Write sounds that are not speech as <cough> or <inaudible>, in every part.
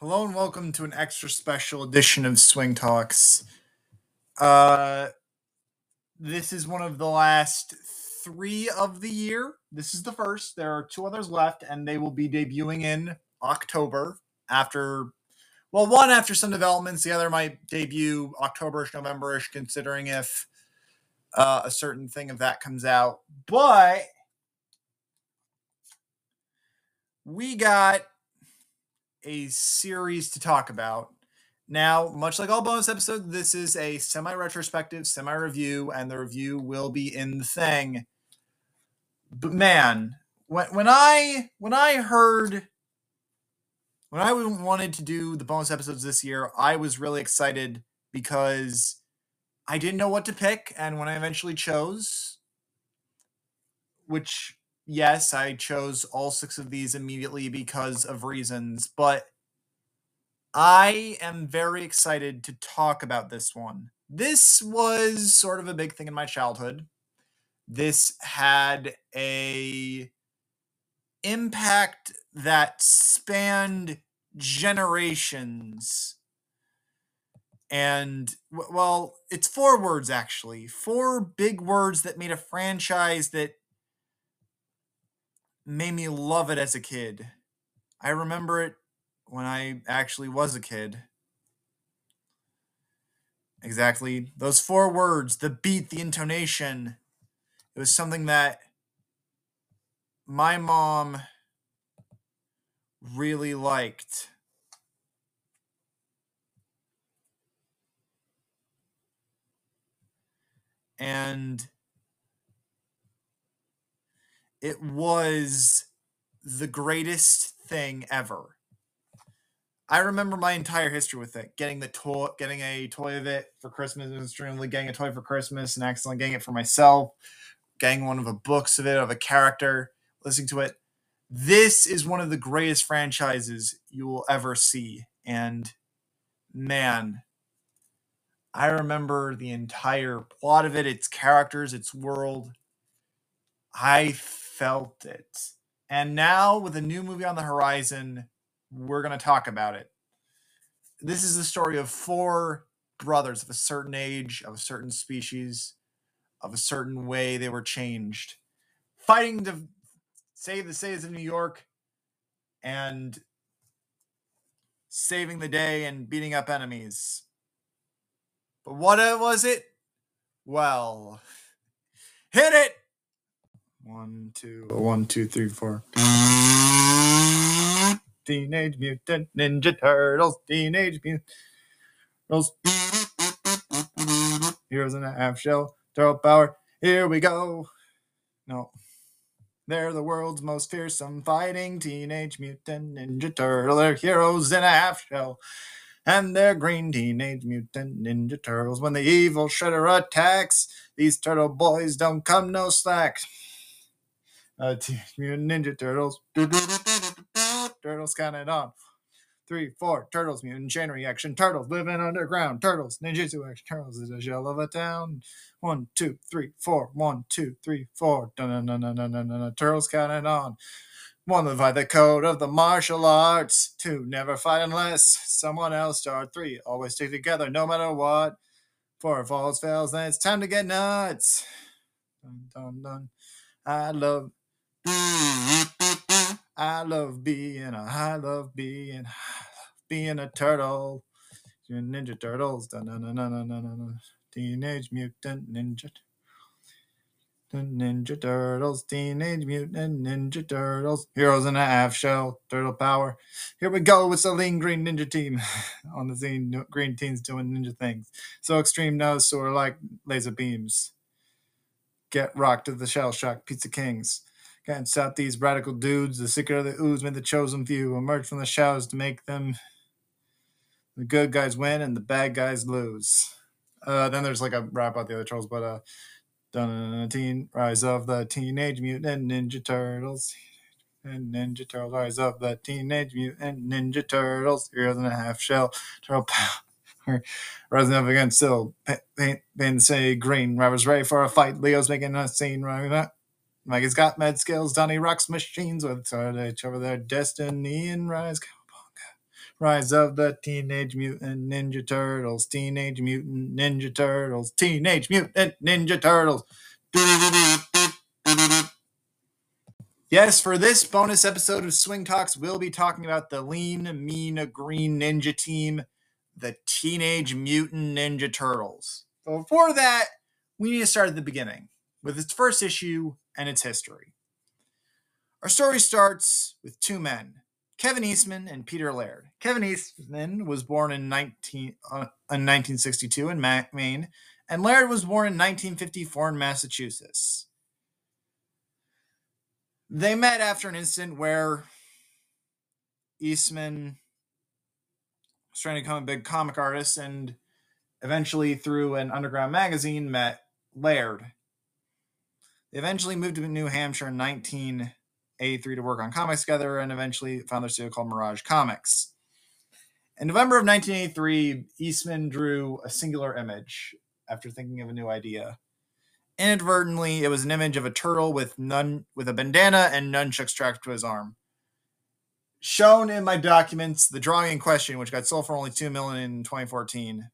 Hello and welcome to an extra special edition of Swing Talks. Uh, this is one of the last three of the year. This is the first. There are two others left, and they will be debuting in October after, well, one after some developments. The other might debut Octoberish, Novemberish, considering if uh, a certain thing of that comes out. But we got a series to talk about. Now, much like all bonus episodes, this is a semi retrospective, semi review, and the review will be in the thing. But man, when when I when I heard when I wanted to do the bonus episodes this year, I was really excited because I didn't know what to pick, and when I eventually chose, which yes, I chose all six of these immediately because of reasons, but I am very excited to talk about this one. This was sort of a big thing in my childhood. This had a impact that spanned generations. And well, it's four words actually. Four big words that made a franchise that made me love it as a kid. I remember it when I actually was a kid. Exactly. Those four words, the beat, the intonation. It was something that my mom really liked. And it was the greatest thing ever. I remember my entire history with it. Getting the toy, getting a toy of it for Christmas, and extremely getting a toy for Christmas, and accidentally getting it for myself. Getting one of the books of it of a character, listening to it. This is one of the greatest franchises you will ever see, and man, I remember the entire plot of it, its characters, its world. I felt it. And now, with a new movie on the horizon, we're going to talk about it. This is the story of four brothers of a certain age, of a certain species, of a certain way they were changed, fighting to save the cities of New York and saving the day and beating up enemies. But what was it? Well, <laughs> hit it! One, two, one, two, three, four. Teenage Mutant Ninja Turtles, Teenage Mutant Turtles. Heroes in a half shell, turtle power. Here we go. No. They're the world's most fearsome fighting teenage mutant ninja turtle. They're heroes in a half shell. And they're green teenage mutant ninja turtles. When the evil shredder attacks, these turtle boys don't come no slack. Uh, <laughs> Teenage Mutant Ninja Turtles. Turtles counted on. Three, four, Turtles, mutant chain reaction, Turtles living underground, Turtles, ninjutsu action, Turtles is a shell of a town. One, two, three, four, one, two, three, four. Dun, dun, dun, dun, dun, dun, dun, Turtles counted on. One, live by the code of the martial arts. Two, never fight unless someone else starts. Three, always stick together no matter what. Four, falls, fails, then it's time to get nuts. Dun, dun, dun. I love I love being a, I love being, <sighs> being a turtle. Ninja Turtles, da na na na na na na. Teenage Mutant Ninja. The Ninja Turtles, Teenage Mutant Ninja Turtles, Heroes in a Half Shell, Turtle Power. Here we go with the lean green ninja team <sighs> on the scene. Green teens doing ninja things. So extreme nose, so like laser beams. Get rocked to the shell shock pizza kings. Can't stop these radical dudes. The secret of the ooze made the chosen few emerge from the shadows to make them. The good guys win and the bad guys lose. Uh, then there's like a rap about the other trolls, but uh, teen rise of the teenage mutant ninja turtles. And Ninja Turtles, rise of the teenage mutant ninja turtles. Heroes in a half shell, turtle power. Rising up against still, paint, paint, say green. Robbers ready for a fight. Leo's making a scene. Right he's got med skills, Donnie rocks machines with each over their destiny and rise. Rise of the Teenage Mutant Ninja Turtles, Teenage Mutant Ninja Turtles, Teenage Mutant Ninja Turtles. Yes, for this bonus episode of Swing Talks, we'll be talking about the lean, mean, green ninja team, the Teenage Mutant Ninja Turtles. But before that, we need to start at the beginning with its first issue and its history. Our story starts with two men, Kevin Eastman and Peter Laird. Kevin Eastman was born in, 19, uh, in 1962 in Maine, and Laird was born in 1954 in Massachusetts. They met after an incident where Eastman was trying to become a big comic artist and eventually, through an underground magazine, met Laird. Eventually moved to New Hampshire in 1983 to work on comics together and eventually found their studio called Mirage Comics. In November of 1983, Eastman drew a singular image after thinking of a new idea. Inadvertently, it was an image of a turtle with none with a bandana and nunchucks strapped to his arm. Shown in my documents, the drawing in question, which got sold for only two million in 2014.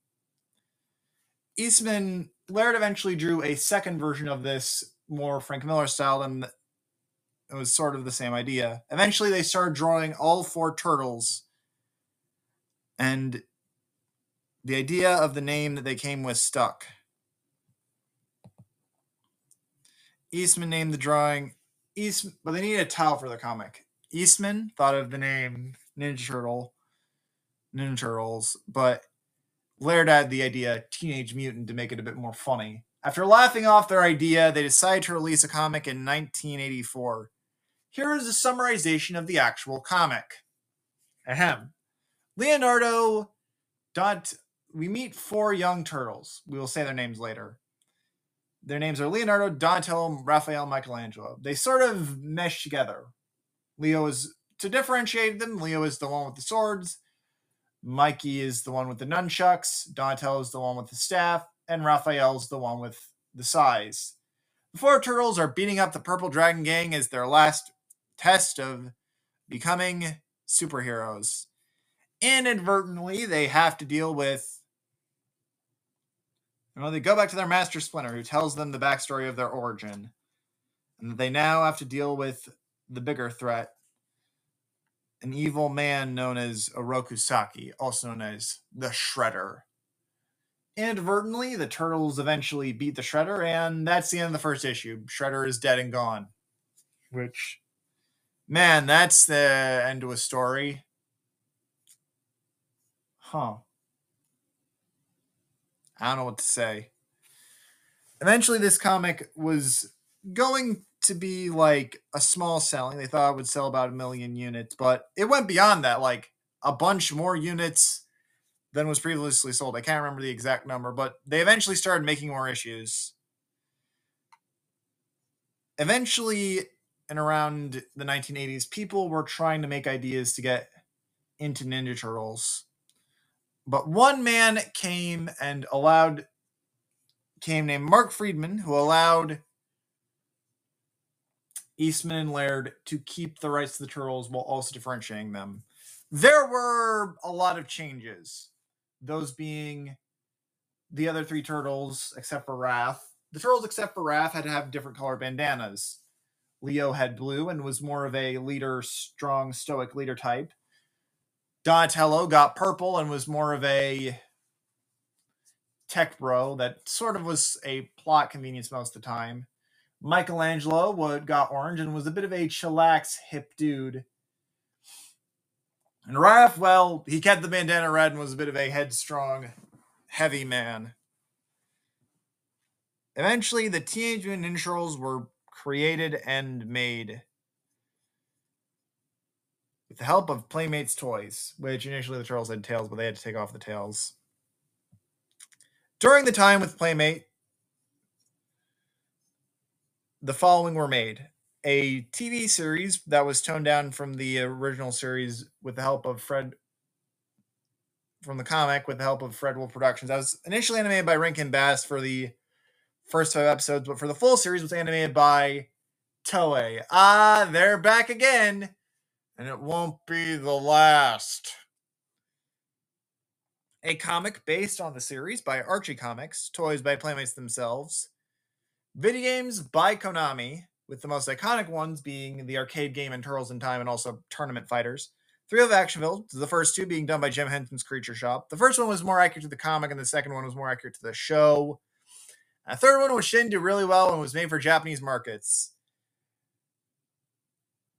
Eastman Laird eventually drew a second version of this, more Frank Miller style than it was sort of the same idea. Eventually, they started drawing all four turtles, and the idea of the name that they came with stuck. Eastman named the drawing East, but they needed a title for the comic. Eastman thought of the name Ninja Turtle, Ninja Turtles, but Laird had the idea Teenage Mutant to make it a bit more funny. After laughing off their idea, they decided to release a comic in 1984. Here is a summarization of the actual comic. Ahem. Leonardo Dont. We meet four young turtles. We will say their names later. Their names are Leonardo, Donatello, Raphael, Michelangelo. They sort of mesh together. Leo is to differentiate them. Leo is the one with the swords. Mikey is the one with the nunchucks. Donatello is the one with the staff, and Raphael's the one with the size. The four turtles are beating up the Purple Dragon Gang as their last test of becoming superheroes. Inadvertently, they have to deal with. Know, they go back to their master Splinter, who tells them the backstory of their origin. And they now have to deal with the bigger threat an evil man known as Oroku Saki, also known as the Shredder. Inadvertently, the turtles eventually beat the Shredder, and that's the end of the first issue. Shredder is dead and gone. Which Man, that's the end to a story. Huh. I don't know what to say. Eventually, this comic was going to be like a small selling. They thought it would sell about a million units, but it went beyond that, like a bunch more units than was previously sold. I can't remember the exact number, but they eventually started making more issues. Eventually, and around the 1980s, people were trying to make ideas to get into Ninja Turtles. But one man came and allowed, came named Mark Freedman, who allowed Eastman and Laird to keep the rights to the Turtles while also differentiating them. There were a lot of changes, those being the other three Turtles, except for Raph. The Turtles, except for Raph, had to have different color bandanas. Leo had blue and was more of a leader, strong, stoic leader type. Donatello got purple and was more of a tech bro that sort of was a plot convenience most of the time. Michelangelo got orange and was a bit of a chillax hip dude. And Raph, well, he kept the bandana red and was a bit of a headstrong, heavy man. Eventually, the Teenage Mutant Ninja Turtles were created and made with the help of Playmates toys, which initially the turtles had tails, but they had to take off the tails. During the time with Playmate, the following were made a TV series that was toned down from the original series with the help of Fred from the comic with the help of Fred Wolf Productions. That was initially animated by Rankin Bass for the first five episodes, but for the full series was animated by Toei. Ah, they're back again, and it won't be the last. a comic based on the series by Archie Comics, toys by Playmates themselves, video games by Konami, with the most iconic ones being the arcade game and Turtles in Time and also Tournament Fighters. Three of Actionville, the first two being done by Jim Henson's Creature Shop. The first one was more accurate to the comic, and the second one was more accurate to the show. A third one, which didn't do really well and was made for Japanese markets.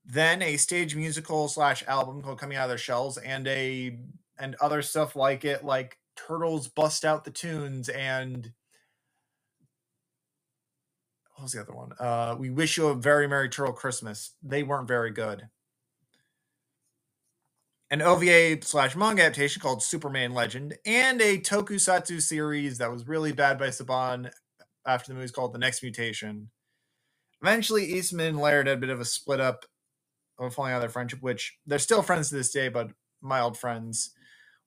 Then a stage musical slash album called Coming Out of Their Shells, and a and other stuff like it, like Turtles Bust Out the Tunes and what was the other one? Uh, we Wish You a Very Merry Turtle Christmas. They weren't very good. An OVA slash manga adaptation called Superman Legend, and a tokusatsu series that was really bad by Saban after the movie's called The Next Mutation. Eventually, Eastman and Laird had a bit of a split up of falling out of their friendship, which they're still friends to this day, but mild friends,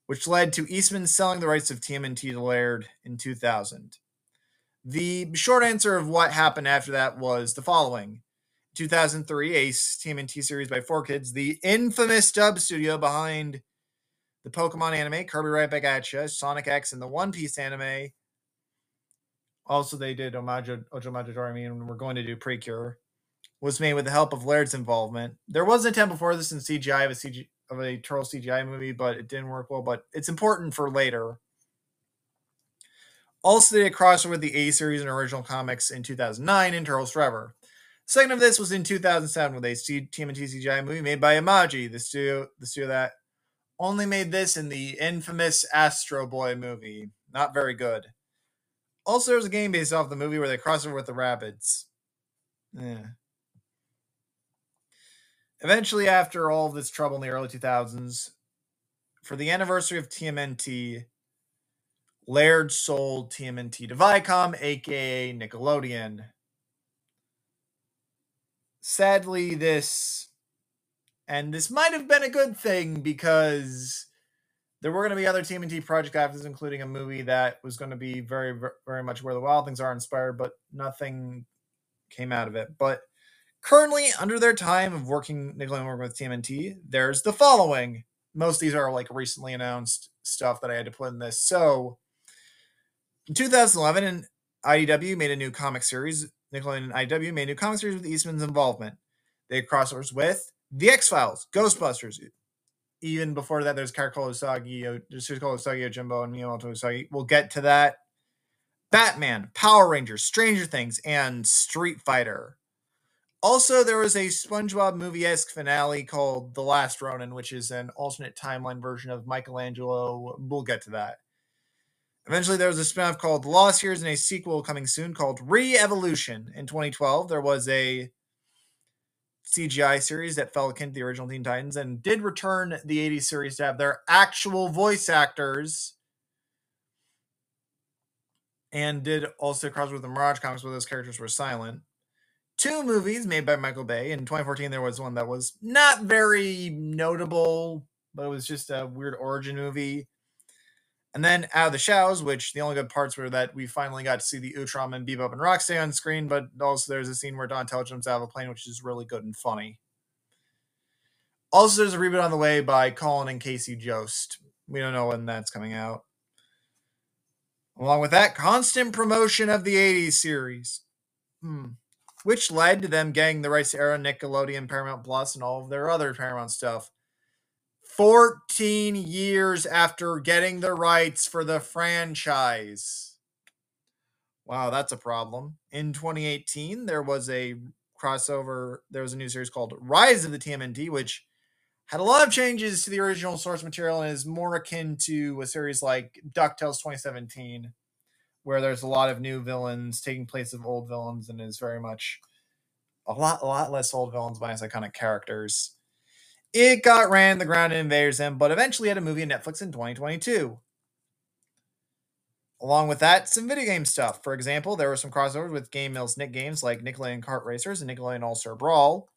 which led to Eastman selling the rights of TMNT to Laird in 2000. The short answer of what happened after that was the following. 2003, a TMNT series by 4Kids, the infamous dub studio behind the Pokemon anime, Kirby Right Back at Ya, Sonic X, and the One Piece anime. Also, they did Omajo Ojo Majorami, and we're going to do Precure. Was made with the help of Laird's involvement. There was an attempt before this in CGI of a CG of a Turtle CGI movie, but it didn't work well. But it's important for later. Also, did a crossover with the A series and original comics in 2009 in Turtles Forever. Second of this was in 2007 with a TMNT CGI movie made by Imagi, the studio, the studio that only made this in the infamous Astro Boy movie. Not very good. Also, there's a game based off the movie where they cross over with the Rabbids. Yeah. Eventually, after all this trouble in the early 2000s, for the anniversary of TMNT, Laird sold TMNT to Viacom, aka Nickelodeon. Sadly, this, and this might have been a good thing because there were going to be other TMNT project after this, including a movie that was going to be very, very much where the Wild Things are inspired, but nothing came out of it. But currently, under their time of working Nickelodeon working with TMNT, there's the following. Most of these are like recently announced stuff that I had to put in this. So, in 2011, IDW made a new comic series. Nickelodeon and IDW made a new comic series with Eastman's involvement. They crossovers with The X Files, Ghostbusters. Even before that, there's called Usagi, called Usagi Yojimbo and Miyamoto Usagi. We'll get to that. Batman, Power Rangers, Stranger Things, and Street Fighter. Also, there was a SpongeBob movie esque finale called The Last Ronin, which is an alternate timeline version of Michelangelo. We'll get to that. Eventually, there was a spinoff called Lost Years and a sequel coming soon called Re Evolution. In 2012, there was a CGI series that fell akin to the original Teen Titans and did return the 80s series to have their actual voice actors and did also cross with the Mirage comics where those characters were silent. Two movies made by Michael Bay. In 2014, there was one that was not very notable, but it was just a weird origin movie. And then Out of the Shadows, which the only good parts were that we finally got to see the Utrom and Bebop and Rocksteady on screen, but also there's a scene where Donatello jumps out of a plane, which is really good and funny. Also, there's a reboot on the way by Colin and Casey Jost. We don't know when that's coming out. Along with that, constant promotion of the 80s series, hmm. which led to them getting the rights to Arrow, Nickelodeon, Paramount Plus, and all of their other Paramount stuff. 14 years after getting the rights for the franchise. Wow, that's a problem. In 2018, there was a crossover, there was a new series called Rise of the TMNT, which had a lot of changes to the original source material and is more akin to a series like DuckTales 2017, where there's a lot of new villains taking place of old villains and is very much a lot, a lot less old villains minus iconic characters. It got ran the ground in Invaders Zim, but eventually had a movie on Netflix in 2022. Along with that, some video game stuff. For example, there were some crossovers with Game Mills Nick games like Nickelodeon Kart Racers and Nickelodeon All Star Brawl.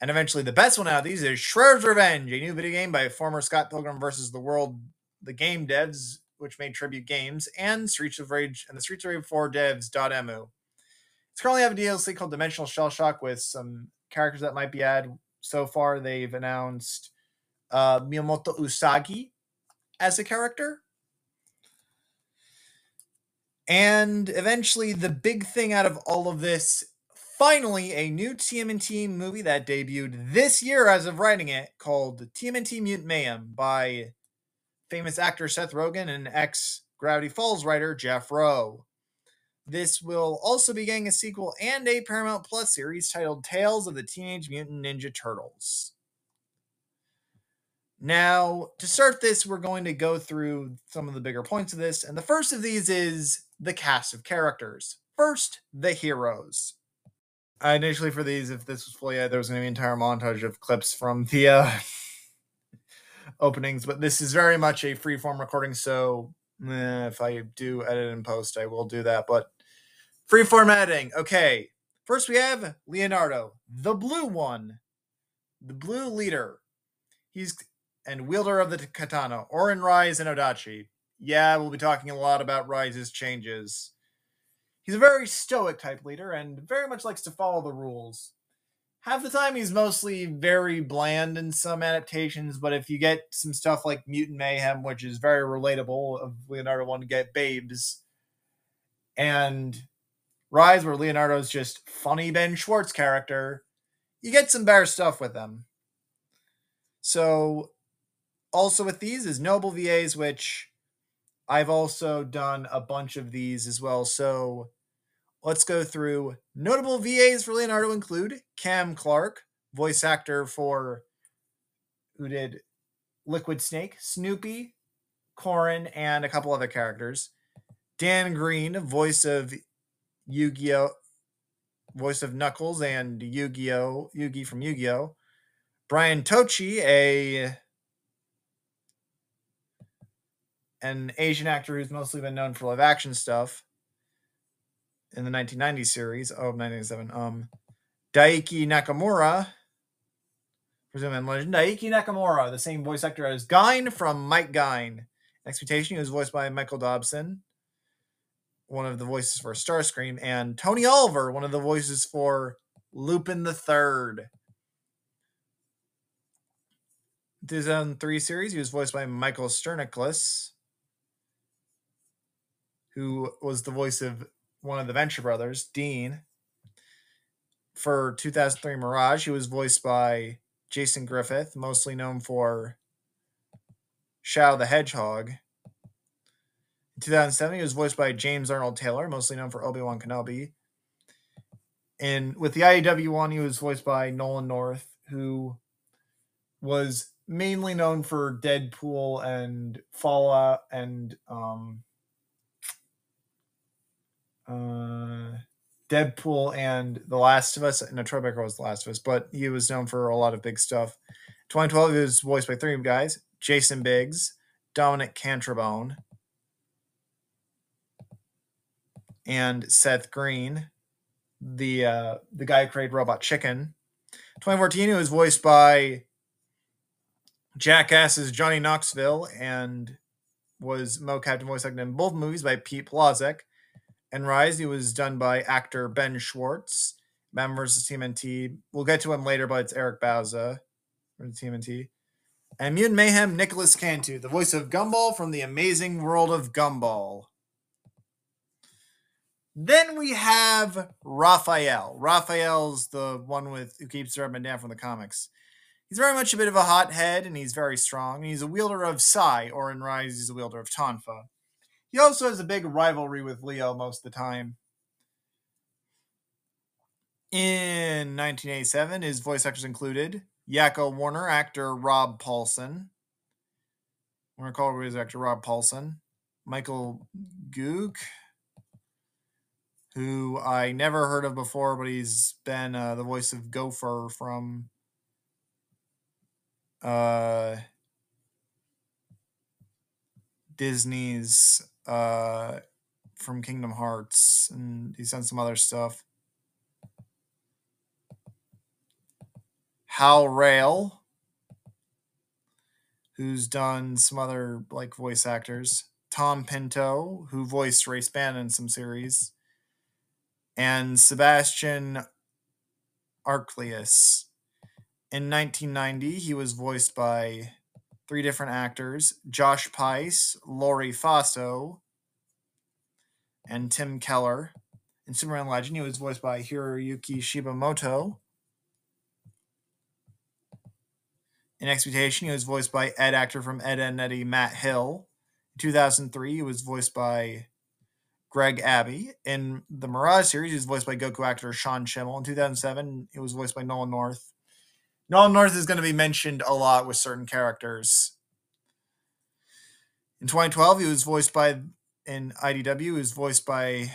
And eventually, the best one out of these is Shredder's Revenge, a new video game by former Scott Pilgrim versus the World, the game devs, which made tribute games, and Streets of Rage and the Streets of Rage 4 devs Dotemu. It's currently have a DLC called Dimensional Shell Shock with some characters that might be added so far they've announced uh, Miyamoto Usagi as a character. And eventually, the big thing out of all of this finally, a new TMNT movie that debuted this year as of writing it called TMNT Mutant Mayhem by famous actor Seth Rogen and ex Gravity Falls writer Jeff Rowe. This will also be getting a sequel and a Paramount Plus series titled Tales of the Teenage Mutant Ninja Turtles. Now, to start this, we're going to go through some of the bigger points of this, and the first of these is the cast of characters. First, the heroes. I initially for these, if this was fully there was going to be an entire montage of clips from the uh, <laughs> openings, but this is very much a freeform recording, so eh, if I do edit and post, I will do that. But freeform formatting. okay. First, we have Leonardo, the blue one, the blue leader. He's and wielder of the katana, Orin Rise and Odachi. Yeah, we'll be talking a lot about Rise's changes. He's a very stoic type leader and very much likes to follow the rules. Half the time, he's mostly very bland in some adaptations, but if you get some stuff like Mutant Mayhem, which is very relatable, of Leonardo wanting to get babes, and Rise, where Leonardo's just funny Ben Schwartz character, you get some better stuff with them. So, also with these is Noble VAs, which I've also done a bunch of these as well. So, Let's go through notable VAs for Leonardo include Cam Clarke, voice actor for who did Liquid Snake, Snoopy, Corin, and a couple other characters. Dan Green, voice of Yu-Gi-Oh, voice of Knuckles and Yu-Gi-Oh, Yugi from Yu-Gi-Oh. Brian Tochi, a an Asian actor who's mostly been known for live action stuff in the 1990 series of 1997. Um, Daiki Nakamura, presuming legend, Daiki Nakamura, the same voice actor as Gyn from Mike Gyn. Expectation, he was voiced by Michael Dobson, one of the voices for Starscream, and Tony Oliver, one of the voices for Lupin the Third. 2003 series, he was voiced by Michael Sinterniklaas, who was the voice of one of the Venture brothers, Dean. For 2003 Mirage, he was voiced by Jason Griffith, mostly known for Shadow the Hedgehog. In 2007, he was voiced by James Arnold Taylor, mostly known for Obi Wan Kenobi. And with the IDW one, he was voiced by Nolan North, who was mainly known for Deadpool and Fallout and um, uh, Deadpool and The Last of Us. No, Troy Baker was The Last of Us, but he was known for a lot of big stuff. 2012, he was voiced by three guys Jason Biggs, Dominic Catrambone, and Seth Green, the uh, the guy who created Robot Chicken. 2014, he was voiced by Jackass's Johnny Knoxville and was Mo Captain voice acted in both movies by Pete Ploszek and Rise, he was done by actor Ben Schwartz. Batman vs. TMNT. We'll get to him later, but it's Eric Bauza the TMNT. And Mutant Mayhem, Nicolas Cantu, the voice of Gumball from the amazing world of Gumball. Then we have Raphael. Raphael's the one with who keeps Redman down from the comics. He's very much a bit of a hothead, and he's very strong. He's a wielder of Sai, or in Rise, he's a wielder of Tonfa. He also has a big rivalry with Leo most of the time. In 1987, his voice actors included Yakko Warner actor Rob Paulsen. We're going to call his actor Rob Paulsen. Michael Gook, who I never heard of before, but he's been uh, the voice of Gopher from uh, Disney's uh, from Kingdom Hearts, and he's done some other stuff. Hal Rayle, who's done some other like voice actors. Thom Pinto, who voiced Ray Span in some series, and Sebastian Arcelus. In 1990, he was voiced by three different actors Josh Pais, Laurie Faso, and Tim Keller. In Superman Legend, he was voiced by Hiroyuki Shibamoto. In X-Mutation, he was voiced by Ed actor from Ed and Eddie Matt Hill. In 2003, he was voiced by Greg Abbey. In the Mirage series, he was voiced by Goku actor Sean Schemmel. In 2007, he was voiced by Nolan North. Nolan North is going to be mentioned a lot with certain characters. In 2012, he was voiced by in IDW. He was voiced by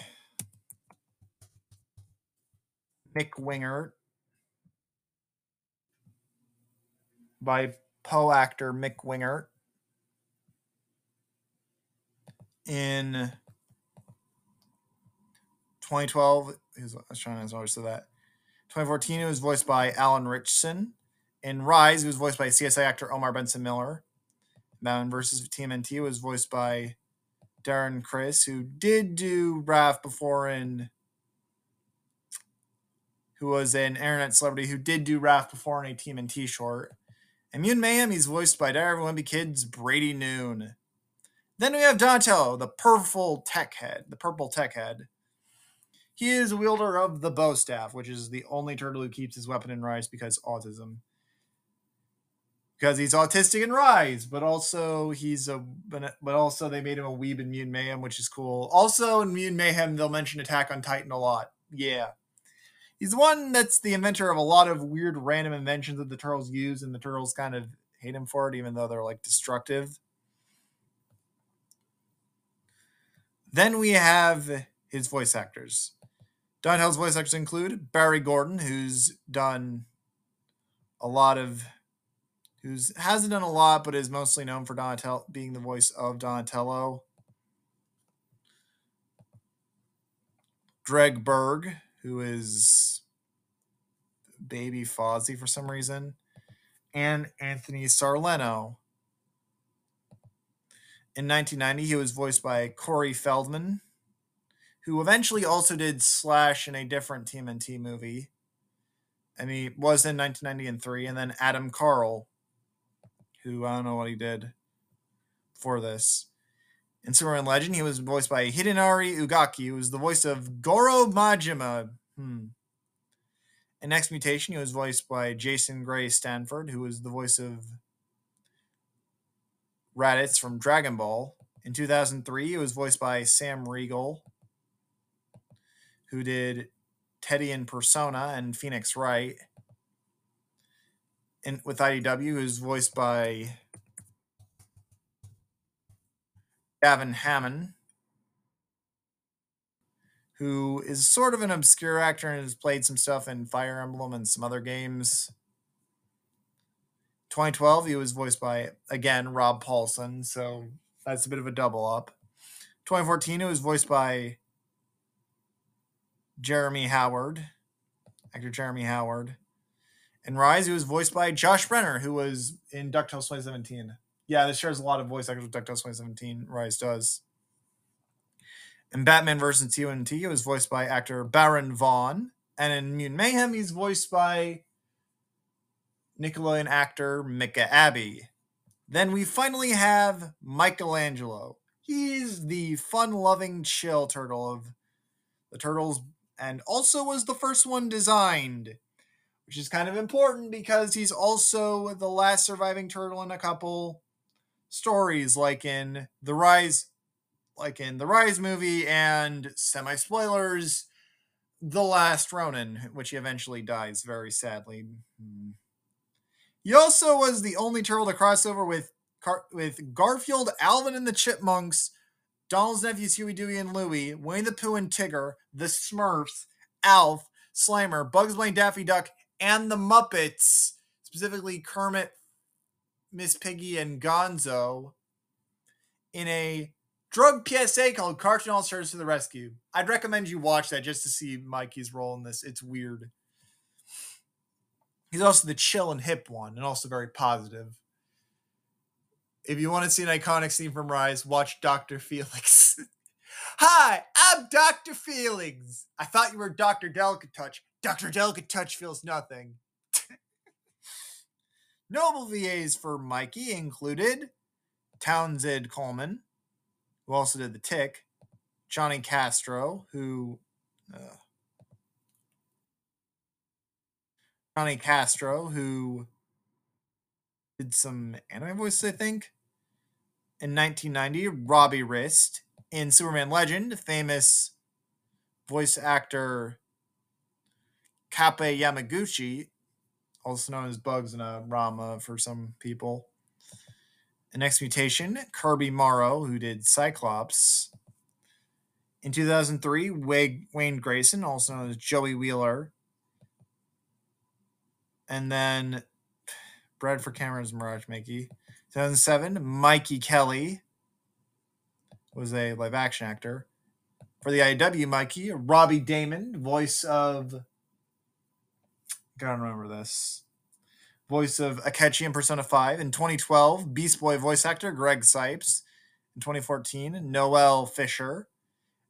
Mick Wingert, by Poe actor Mick Wingert. In 2012, I was trying to say that. 2014, it was voiced by Alan Ritchson. In Rise, he was voiced by CSI actor Omar Benson Miller. Batman versus TMNT was voiced by Darren Criss, who did do Raph before in who was an internet celebrity who did do Raph before in a TMNT short. Immune Mayhem, he's voiced by Dire Wimpy Kids Brady Noon. Then we have Donatello, the purple tech head, the purple tech head. He is a wielder of the bow staff, which is the only turtle who keeps his weapon in Rise because autism. Because he's autistic in Rise, but also he's a but also they made him a weeb in Mutant Mayhem, which is cool. Also in Mutant Mayhem, they'll mention Attack on Titan a lot. Yeah. He's the one that's the inventor of a lot of weird random inventions that the turtles use, and the turtles kind of hate him for it, even though they're like destructive. Then we have his voice actors. Donatello's voice actors include Barry Gordon, who's done a lot of, who's hasn't done a lot, but is mostly known for Donatello being the voice of Donatello. Greg Berg, who is baby Fozzie for some reason, and Anthony Sarleno. In 1990, he was voiced by Corey Feldman, who eventually also did Slash in a different TMNT movie. And he was in 1990 and 3. And then Adam Carl, who I don't know what he did for this. In Superman Legend, he was voiced by Hidenari Ugaki, who was the voice of Goro Majima. Hmm. In X Mutation, he was voiced by Jason Gray Stanford, who was the voice of Raditz from Dragon Ball. In 2003, he was voiced by Sam Riegel, who did Teddy in Persona and Phoenix Wright. In, with IDW, who's voiced by Gavin Hammond, who is sort of an obscure actor and has played some stuff in Fire Emblem and some other games. 2012, he was voiced by, again, Rob Paulsen, so that's a bit of a double up. 2014, he was voiced by Jeremy Howard, actor Jeremy Howard. In Rise, he was voiced by Josh Brener, who was in DuckTales 2017. Yeah, this shares a lot of voice actors with DuckTales 2017. Rise does. In Batman vs. TMNT, he was voiced by actor Baron Vaughn. And in Mayhem, he's voiced by Nickelodeon actor Micah Abbey. Then we finally have Michelangelo. He's the fun loving chill turtle of the Turtles and also was the first one designed, which is kind of important because he's also the last surviving turtle in a couple stories, like in the Rise, like in the Rise movie, and semi spoilers, the Last Ronin, which he eventually dies very sadly. Hmm. He also was the only turtle to cross over with Car- with Garfield, Alvin, and the Chipmunks Donald's nephews Huey, Dewey, and Louie, Winnie the Pooh and Tigger, the Smurfs, Alf, Slimer, Bugs Bunny, Daffy Duck, and the Muppets, specifically Kermit, Miss Piggy, and Gonzo, in a drug PSA called Cartoon All Stars to the Rescue. I'd recommend you watch that just to see Mikey's role in this. It's weird. He's also the chill and hip one, and also very positive. If you want to see an iconic scene from Rise, watch Dr. Felix. <laughs> Hi, I'm Dr. Felix. I thought you were Dr. Delicate Touch. Dr. Delicate Touch feels nothing. <laughs> Noble VAs for Mikey included Townsend Coleman, who also did The Tick, Johnny Castro, who uh, Johnny Castro, who did some anime voices, I think. In 1990, Robbie Rist. In Superman Legend, famous voice actor Kappei Yamaguchi, also known as Bugs in a Rama for some people. In next Mutation, Kirby Morrow, who did Cyclops. In 2003, Wayne Grayson, also known as Joey Wheeler. And then Bradford Cameron's Mirage Makey. 2007, Mikey Kelley was a live action actor. For the IW Mikey, Robbie Daymond, voice of. Gotta remember this. Voice of Akechi in Persona 5. In 2012, Beast Boy voice actor Greg Cipes. In 2014, Noel Fisher.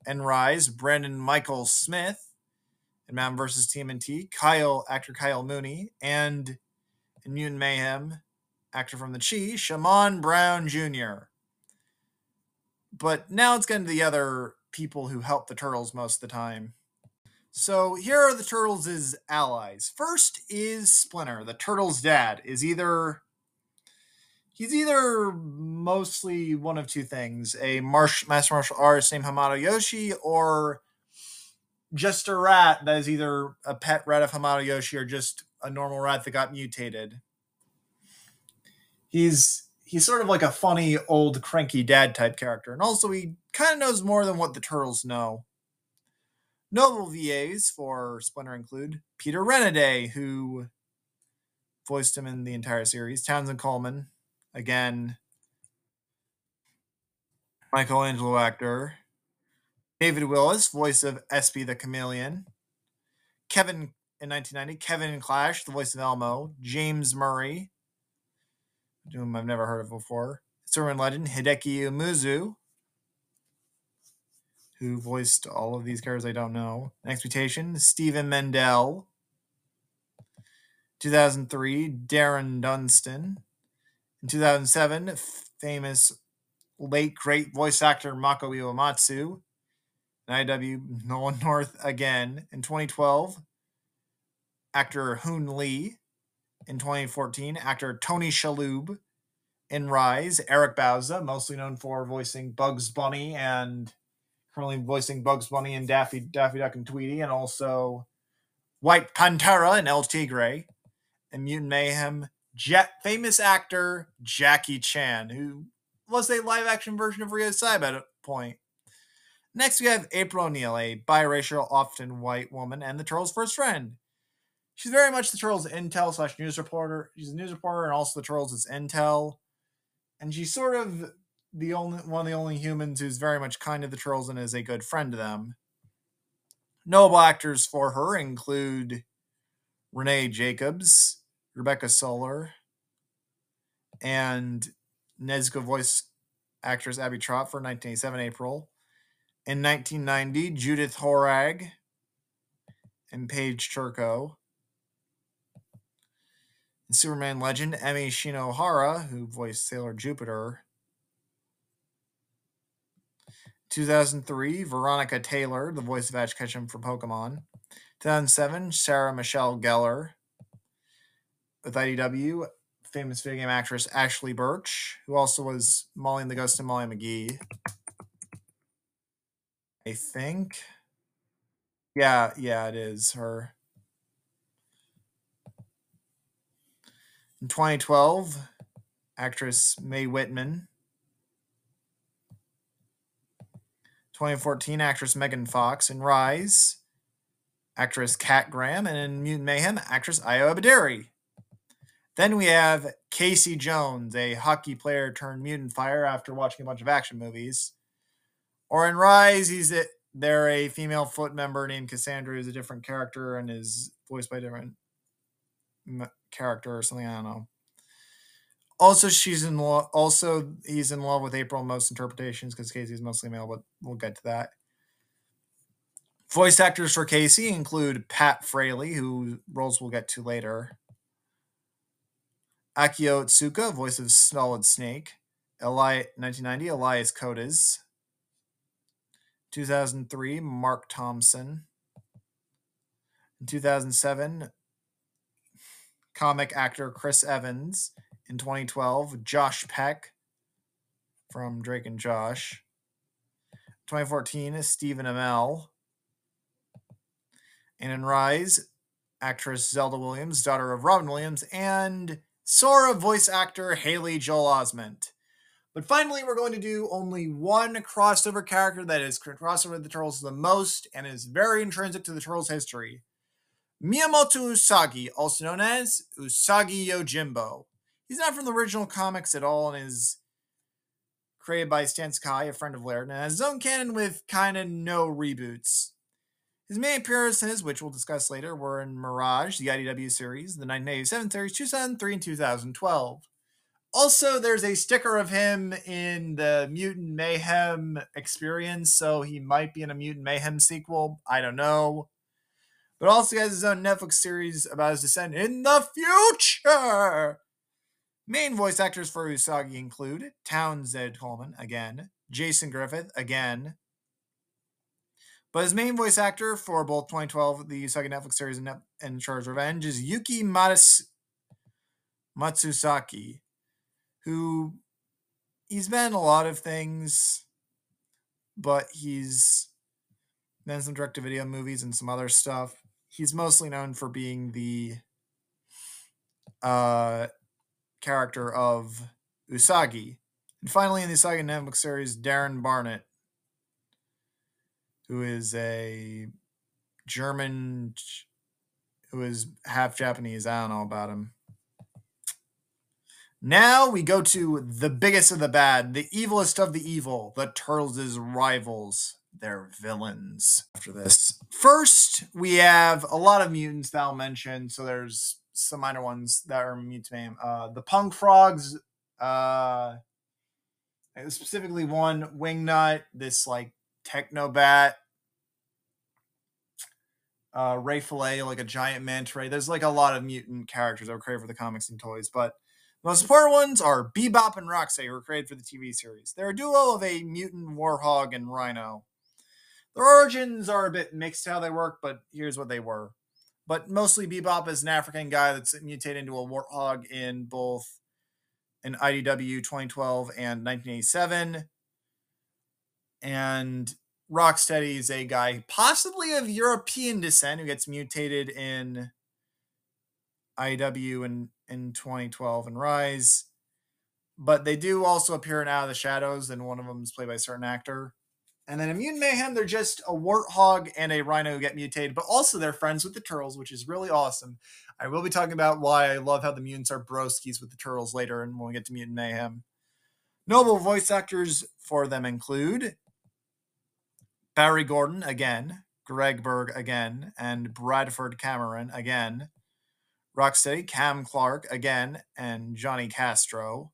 And Rise, Brandon Mychal Smith. In Mountain vs. TMNT, Kyle, actor Kyle Mooney. And in Mutant Mayhem, actor from the Chi, Shamon Brown Jr. But now let's to the other people who help the turtles most of the time. So here are the turtles' allies. First is Splinter, the turtles' dad, is either he's either mostly one of two things: a marsh, master martial artist named Hamato Yoshi, or just a rat that is either a pet rat of Hamato Yoshi or just a normal rat that got mutated. He's he's sort of like a funny old cranky dad type character, and also he kind of knows more than what the turtles know. Notable VAs for Splinter include Peter Renaday, who voiced him in the entire series, Townsend Coleman, again, Michelangelo actor, David Willis, voice of Espy the Chameleon, Kevin in 1990, Kevin Clash, the voice of Elmo, James Murray, whom I've never heard of before, Superman legend Hideki Umuzu, who voiced all of these characters I don't know. Next mutation, Stephen Mendel. 2003, Darren Dunstan. In 2007, famous late great voice actor Mako Iwamatsu. In IW, Nolan North again. In 2012, actor Hoon Lee. In 2014, actor Tony Shalhoub. In Rise, Eric Bauza, mostly known for voicing Bugs Bunny and currently voicing Bugs Bunny and Daffy Daffy Duck and Tweety, and also White Pantera and El Tigre, and Mutant Mayhem. Famous actor Jackie Chan, who was a live action version of Rio Saib at a point. Next, we have April O'Neil, a biracial, often white woman, and the Turtles' first friend. She's very much the Turtles' intel slash news reporter. She's a news reporter, and also the Turtles' intel. And she's sort of the only one of the only humans who's very much kind to the Turtles and is a good friend to them. Notable actors for her include Renae Jacobs, Rebecca Soler, and Nezuko voice actress Abby Trott for 1987 April. In 1990, Judith Hoag and Paige Turco. Superman legend, Emi Shinohara, who voiced Sailor Jupiter. 2003, Veronica Taylor, the voice of Ash Ketchum from Pokemon. 2007, Sarah Michelle Gellar. With IDW, famous video game actress Ashly Burch, who also was Molly and the Ghost of Molly McGee. I think. Yeah, yeah, it is her. In 2012, actress Mae Whitman. 2014, actress Megan Fox. In Rise, actress Kat Graham. And in Mutant Mayhem, actress Ayo Edebiri. Then we have Casey Jones, a hockey player turned mutant fire after watching a bunch of action movies. Or in Rise, he's a, they're a female foot member named Cassandra, who's a different character and is voiced by different character or something. I don't know. Also, she's in love. Also, he's in love with April most interpretations because Casey's mostly male, but we'll get to that. Voice actors for Casey include Pat Fraley, who roles we'll get to later. Akio Tsuka, voice of Solid Snake. Eli 1990, Elias Koteas. 2003, Marc Thompson. In 2007, comic actor Chris Evans. In 2012, Josh Peck from Drake and Josh. 2014, is Stephen Amell. And in Rise, actress Zelda Williams, daughter of Robin Williams, and Sora voice actor Haley Joel Osment. But finally, we're going to do only one crossover character that is crossover with the Turtles the most and is very intrinsic to the Turtles' history. Miyamoto Usagi, also known as Usagi Yojimbo. He's not from the original comics at all and is created by Stan Sakai, a friend of Laird, and has his own canon with kind of no reboots. His main appearances, which we'll discuss later, were in Mirage, the IDW series, the 1987 series, 2003, and 2012. Also, there's a sticker of him in the Mutant Mayhem experience, so he might be in a Mutant Mayhem sequel. I don't know but also has his own Netflix series about his descent in the future. Main voice actors for Usagi include Townsend Coleman, again, Jason Griffith, again. But his main voice actor for both 2012, the Usagi Netflix series, and, and Char's Revenge is Yuki Matas- Matsuzaki, who he's been a lot of things, but he's been some direct to video movies and some other stuff he's mostly known for being the uh, character of Usagi. And finally, in the Usagi Netflix series, Darren Barnet, who is a German, who is half Japanese. I don't know about him. Now we go to the biggest of the bad, the evilest of the evil, the Turtles' rivals their villains after this. First, we have a lot of mutants that I'll mention. So there's some minor ones that are mutant. Uh, the punk frogs, uh, specifically one wingnut, this like techno bat. Uh, Ray Fillet, like a giant manta ray. There's like a lot of mutant characters that were created for the comics and toys, but the most important ones are Bebop and Rocksteady, who were created for the TV series. They're a duo of a mutant warhog and rhino. Their origins are a bit mixed how they work, but here's what they were. But mostly Bebop is an African guy that's mutated into a warthog in both in IDW 2012 and 1987. And Rocksteady is a guy possibly of European descent who gets mutated in IDW in, in 2012 and Rise. But they do also appear in Out of the Shadows, and one of them is played by a certain actor. And then Immune Mayhem, they're just a warthog and a rhino get mutated, but also they're friends with the turtles, which is really awesome. I will be talking about why I love how the mutants are broskies with the turtles later, and when we get to Mutant Mayhem. Notable voice actors for them include Barry Gordon again, Greg Berg again, and Bradford Cameron again. Rocksteady, Cam Clarke again, and Johnny Castro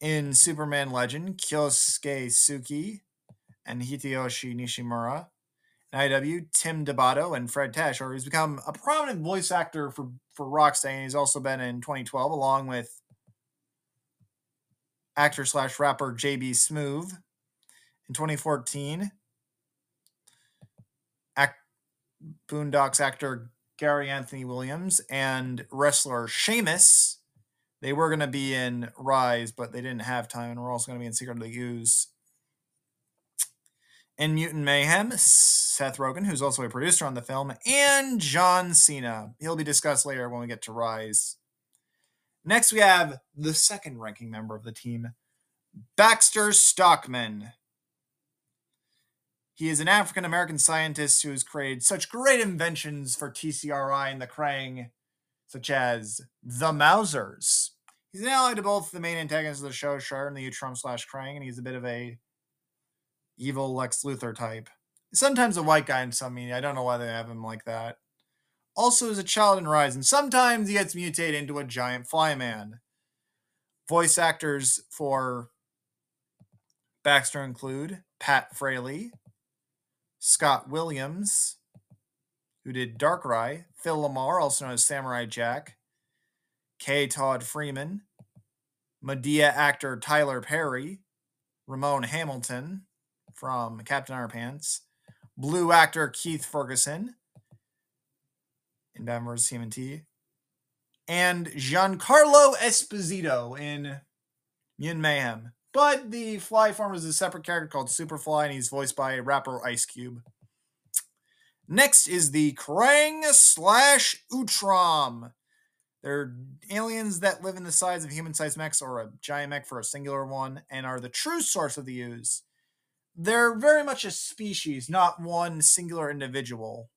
in Superman Legend, Kyosuke Suki and Hitoshi Nishimura. In IW, Tim DeBato and Fred Tasker. He's become a prominent voice actor for, for Rocksteady, and he's also been in 2012 along with actor slash rapper JB Smoove. In 2014, act, Boondocks actor Gary Anthony Williams and wrestler Sheamus they were going to be in Rise, but they didn't have time, and we're also going to be in Secret of the Ooze. In Mutant Mayhem, Seth Rogen, who's also a producer on the film, and John Cena. He'll be discussed later when we get to Rise. Next, we have the second ranking member of the team, Baxter Stockman. He is an African American scientist who has created such great inventions for TCRI and the Krang such as the Mousers. He's an ally to both the main antagonists of the show, Shredder and the Utrom slash Krang, and he's a bit of a evil Lex Luthor type. Sometimes a white guy in some media. I don't know why they have him like that. Also, is a child in Rise, and sometimes he gets mutated into a giant flyman. Voice actors for Baxter include Pat Fraley, Scott Williams, who did Darkrai, Phil LaMarr, also known as Samurai Jack, K. Todd Freeman, Madea actor Tyler Perry, Ramone Hamilton, from Captain Underpants, Blue actor Keith Ferguson in Batman vs. TMNT, and Giancarlo Esposito in Mutant Mayhem. But the Fly form is a separate character called Superfly, and he's voiced by rapper Ice Cube. Next is the Krang slash Utrom. They're aliens that live in the size of human sized mechs or a giant mech for a singular one and are the true source of the ooze. They're very much a species, not one singular individual.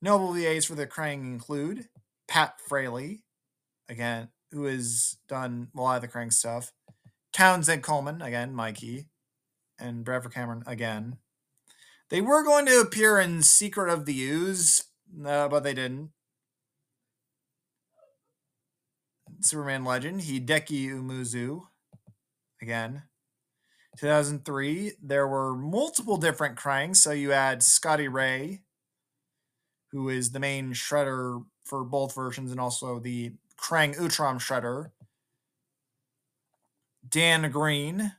Notable VAs for the Krang include Pat Fraley, again, who has done a lot of the Krang stuff, Townsend Coleman, again, Mikey, and Bradford Cameron, again. They were going to appear in Secret of the Ooze, uh, but they didn't. Superman Legend, Hideki Umuzu, again. 2003, there were multiple different Krangs. So you had Scottie Ray, who is the main shredder for both versions, and also the Krang Utrom shredder. Dan Green,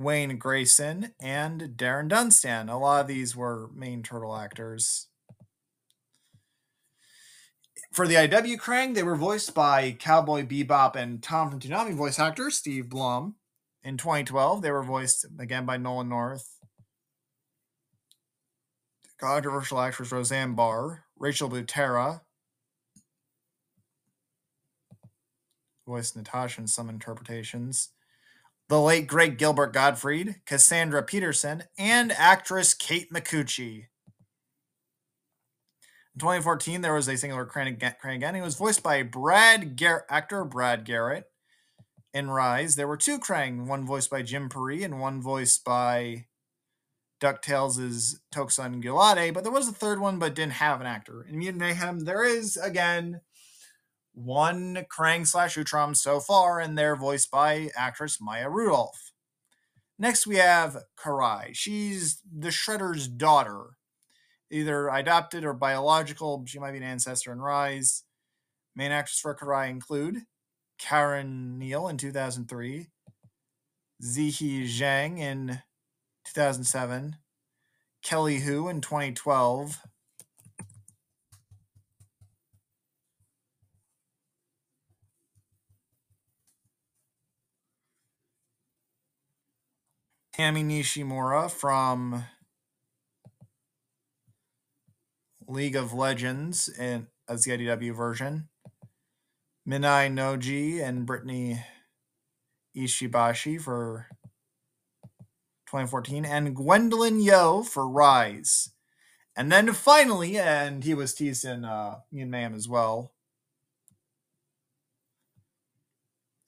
Wayne Grayson, and Darren Dunstan. A lot of these were main turtle actors. For the IW Krang, they were voiced by Cowboy Bebop and Tom from Toonami voice actor Steve Blum. In 2012, they were voiced again by Nolan North. Controversial actress Roseanne Barr, Rachel Butera, voiced Natasha in some interpretations. The late great Gilbert Gottfried, Cassandra Peterson, and actress Kate Micucci. In 2014, there was a singular Krang again. He was voiced by Brad actor Brad Garrett. In Rise, there were two Krang, one voiced by Jim Pirri and one voiced by DuckTales' Toks Olagundoye, but there was a third one but didn't have an actor. In Mutant Mayhem, there is, again, one Krang slash Utrom so far, and they're voiced by actress Maya Rudolph. Next, we have Karai. She's the Shredder's daughter either adopted or biological. She might be an ancestor in Rise. Main actors for Karai include Karen Neil in 2003, Ziyi Zhang in 2007, Kelly Hu in 2012. Tammy Nishimura from League of Legends and as the IDW version. Minae Noji and Brittany Ishibashi for 2014, and Gwendoline Yeo for Rise. And then finally, and he was teased in uh, Mutant Mayhem as well.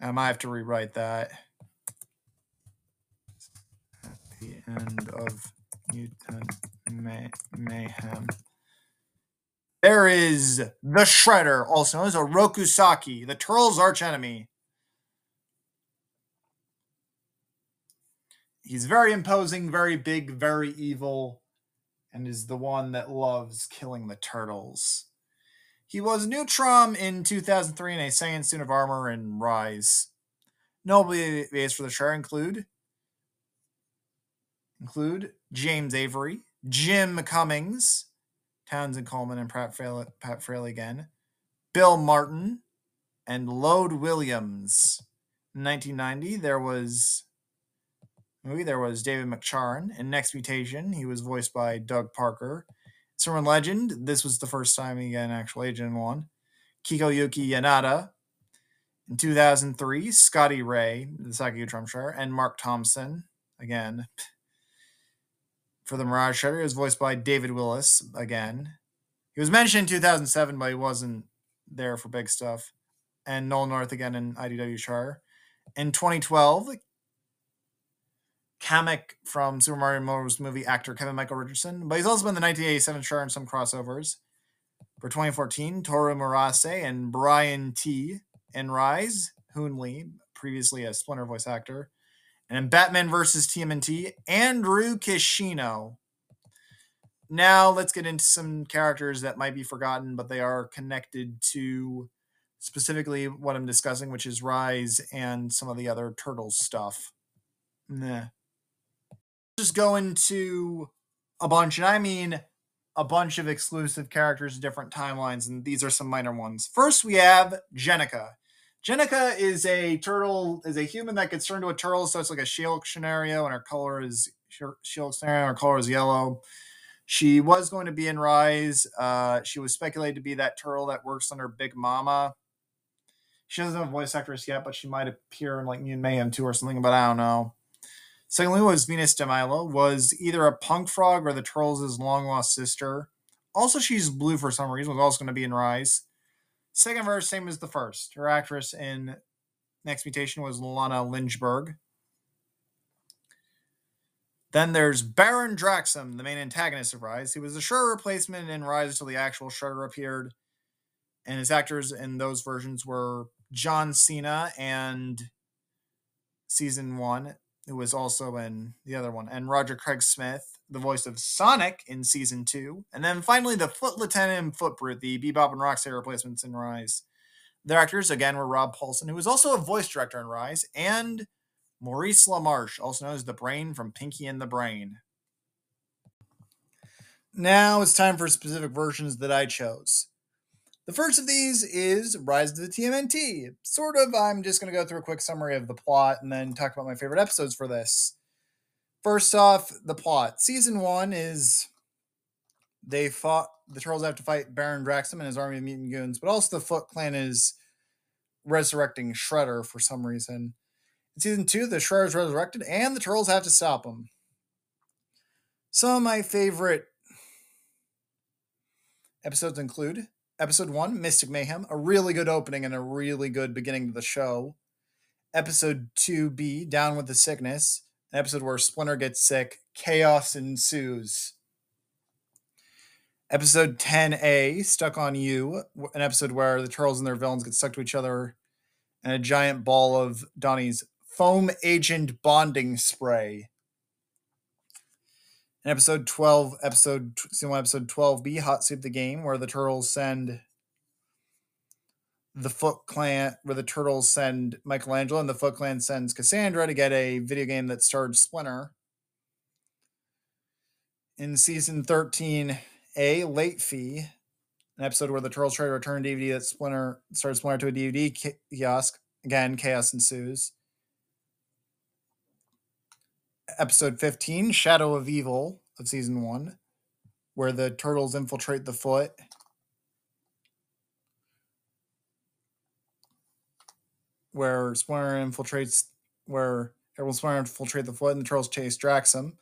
I might have to rewrite that. The end of Mutant May- Mayhem. There is the Shredder, also known as Orokusaki, the Turtles' archenemy. He's very imposing, very big, very evil, and is the one that loves killing the turtles. He was Neutron in 2003 in a Saiyan suit of armor in Rise. Notable VAs for the Shredder include include James Avery, Jim Cummings, Townsend Coleman and Pat Fraley, Pat Fraley again, Bill Martin, and Load Williams. In 1990, there was movie there was David McCharen. In Next Mutation, he was voiced by Doug Parker. Superman Legend, this was the first time he got an actual agent in one. Kikoyuki Yanada. In 2003, Scottie Ray, the Saki Trumshire, and Marc Thompson. Again, for the Mirage Shredder. He was voiced by David Willis again. He was mentioned in 2007, but he wasn't there for big stuff. And Nolan North again in IDW Char. In 2012, Kamek from Super Mario Bros. movie actor Kevin Michael Richardson, but he's also been the 1987 Char in some crossovers. For 2014, Toru Murase and Brian T. in Rise, Hoon Lee, previously a Splinter voice actor. And in Batman versus TMNT, Andrew Kishino. Now let's get into some characters that might be forgotten, but they are connected to specifically what I'm discussing, which is Rise and some of the other Turtles stuff. Just go into a bunch, and I mean a bunch of exclusive characters, different timelines, and these are some minor ones. First, we have Jennika. Jennika is a turtle, is a human that gets turned into a turtle, so it's like a shield scenario, and her color is shield scenario, her color is yellow. She was going to be in Rise. Uh, she was speculated to be that turtle that works under Big Mama. She doesn't have a voice actress yet, but she might appear in like Mutant Mayhem 2 or something, but I don't know. Secondly, was Venus de Milo, was either a punk frog or the Turtles' long lost sister. Also, she's blue for some reason, was also going to be in Rise. Second verse, same as the first. Her actress in Next Mutation was Lana Lynchburg. Then there's Baron Draxum, the main antagonist of Rise. He was a Shredder replacement in Rise until the actual Shredder appeared. And his actors in those versions were John Cena and season one who was also in the other one, and Roger Craig Smith, the voice of Sonic in season two, and then finally the Foot Lieutenant and Foot Brute, the Bebop and Rocksteady replacements in Rise. Their actors again were Rob Paulsen, who was also a voice director in Rise, and Maurice LaMarche, also known as the Brain from Pinky and the Brain. Now it's time for specific versions that I chose. The first of these is Rise of the TMNT. Sort of, I'm just going to go through a quick summary of the plot and then talk about my favorite episodes for this. First off, the plot. Season one is they fought, the Turtles have to fight Baron Draxum and his army of mutant goons, but also the Foot Clan is resurrecting Shredder for some reason. In season two, the Shredder is resurrected and the Turtles have to stop him. Some of my favorite episodes include Episode one, Mystic Mayhem, a really good opening and a really good beginning to the show. Episode 2B, Down with the Sickness, an episode where Splinter gets sick, chaos ensues. Episode 10A, Stuck on You, an episode where the Turtles and their villains get stuck to each other, and a giant ball of Donnie's foam agent bonding spray. In episode 12, episode season episode 12B, Hot Soup the Game, where the turtles send the Foot Clan, where the turtles send Michelangelo and the Foot Clan sends Cassandra to get a video game that starred Splinter. In season 13A, Late Fee, an episode where the turtles try to return a DVD that Splinter starts Splinter to a DVD kiosk. Again, chaos ensues episode 15, Shadow of Evil of season one, where the turtles infiltrate the foot. Where Splinter infiltrates, where everyone Splinter infiltrate the foot and the turtles chase Draxum.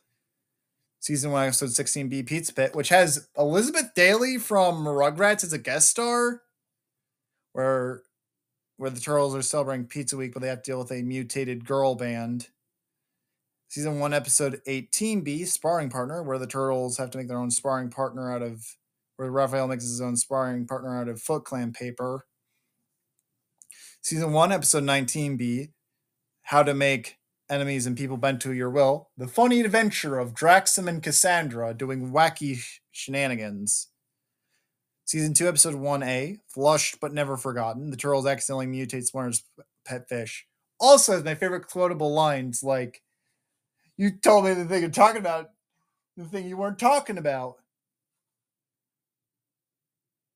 Season one, episode 16B, Pizza Pit, which has Elizabeth Daily from Rugrats as a guest star, where where the turtles are celebrating Pizza Week, but they have to deal with a mutated girl band season one, episode 18B, Sparring Partner, where the turtles have to make their own sparring partner out of, where Raphael makes his own sparring partner out of Foot Clan paper. Season one, episode 19B, How to Make Enemies and People Bend to Your Will. The funny adventure of Draxum and Cassandra doing wacky shenanigans. Season 2, Episode 1A, Flushed but Never Forgotten. The turtles accidentally mutate Splinter's pet fish. Also, has my favorite quotable lines like, you told me the thing you're talking about, the thing you weren't talking about.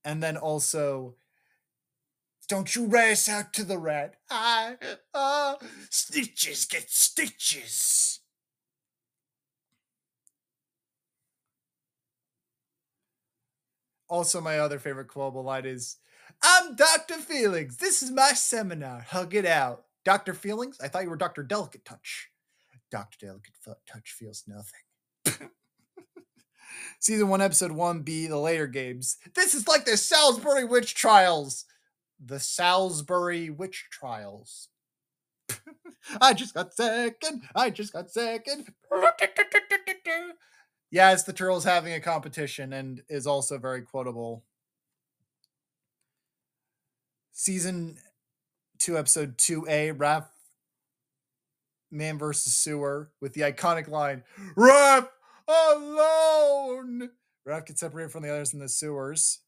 And then also, don't you race out to the rat. I, uh, stitches get stitches. Also, my other favorite quotable line is, I'm Dr. Feelings. This is my seminar. Hug it out. Dr. Feelings? I thought you were Dr. Delicate Touch. Dr. Delicate Touch feels nothing. <laughs> Season 1, Episode 1B, The Later Games. This is like the Salisbury Witch Trials. The Salisbury Witch Trials. <laughs> I just got second. I just got second. <laughs> yeah, it's the Turtles having a competition and is also very quotable. Season 2, Episode 2A, Raph Man versus Sewer with the iconic line, Raph alone. Raph gets separated from the others in the sewers.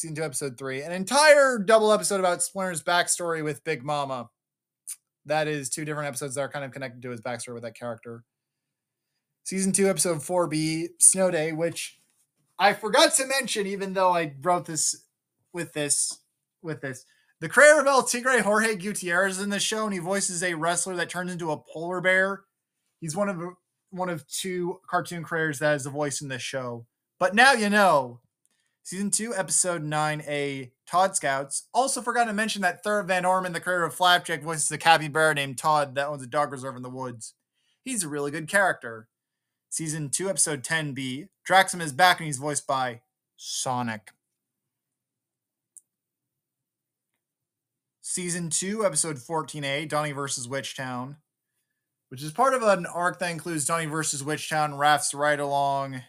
Season two, episode three, an entire double episode about Splinter's backstory with Big Mama. That is two different episodes that are kind of connected to his backstory with that character. Season two, episode 4B, Snow Day, which I forgot to mention, even though I wrote this with this with this. The creator of El Tigre, Jorge Gutierrez, is in the show, and he voices a wrestler that turns into a polar bear. He's one of one of two cartoon creators that has a voice in this show. But now you know. Season two, episode nine, a Todd Scouts. Also forgot to mention that Thurop Van Orman, the creator of Flapjack, voices a capybara named Todd that owns a dog reserve in the woods. He's a really good character. Season 2, Episode 10b. Draxum is back and he's voiced by Sonic. Season 2, Episode 14a, Donnie versus Witchtown, which is part of an arc that includes Donnie versus Witchtown, Rafts right along,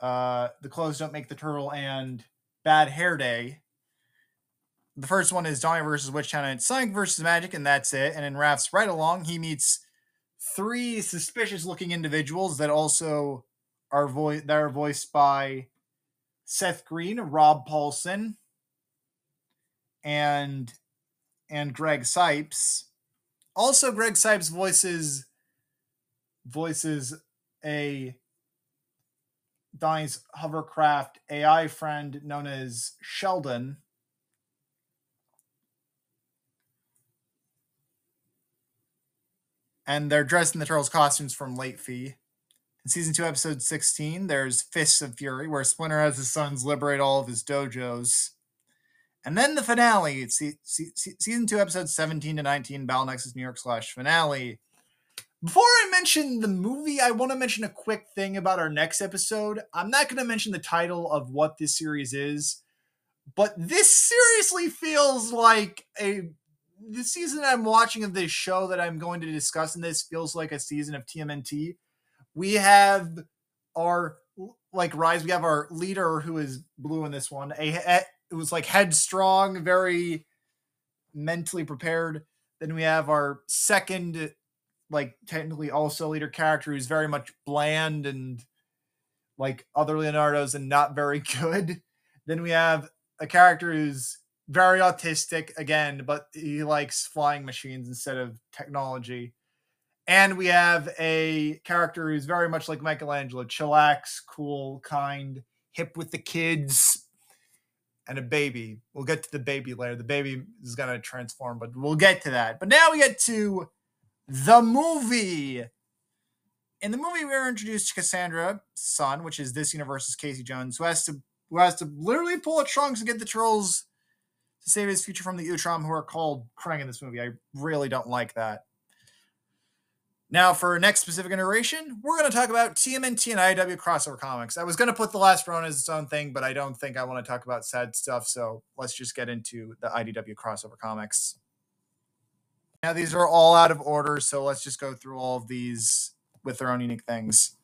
uh, The Clothes Don't Make the Turtle, and Bad Hair Day. The first one is Donnie versus Witchtown, and it's Sonic versus Magic, and that's it. And in Rafts right along, he meets three suspicious looking individuals that also are vo- that are voiced by Seth Green, Rob Paulsen, and and Greg Cipes. Also, Greg Cipes voices voices a Donnie's hovercraft AI friend known as Sheldon. and they're dressed in the Turtles' costumes from Late Fee. In season two, episode 16, there's Fists of Fury, where Splinter has his sons liberate all of his dojos. And then the finale, season two, episodes 17 to 19, Battle Nexus New York slash finale. Before I mention the movie, I want to mention a quick thing about our next episode. I'm not going to mention the title of what this series is, but this seriously feels like a the season I'm watching of this show that I'm going to discuss in this feels like a season of TMNT. We have our like rise. We have our leader who is blue in this one. A, a it was like headstrong, very mentally prepared. Then we have our second, like technically also leader character who's very much bland and like other Leonardos and not very <laughs> good. Then we have a character who's very autistic again, but he likes flying machines instead of technology. And we have a character who's very much like Michelangelo, chillax, cool, kind, hip with the kids, and a baby. We'll get to the baby later. The baby is going to transform, but we'll get to that. But now we get to the movie. In the movie, we are introduced to Cassandra, son, which is this universe's Casey Jones, who has to who has to literally pull a trunks and get the trolls to save his future from the Utrom, who are called Krang in this movie. I really don't like that. Now, for our next specific iteration, we're going to talk about TMNT and IDW crossover comics. I was going to put the last run as its own thing, but I don't think I want to talk about sad stuff. So let's just get into the IDW crossover comics. Now, these are all out of order, so let's just go through all of these with their own unique things.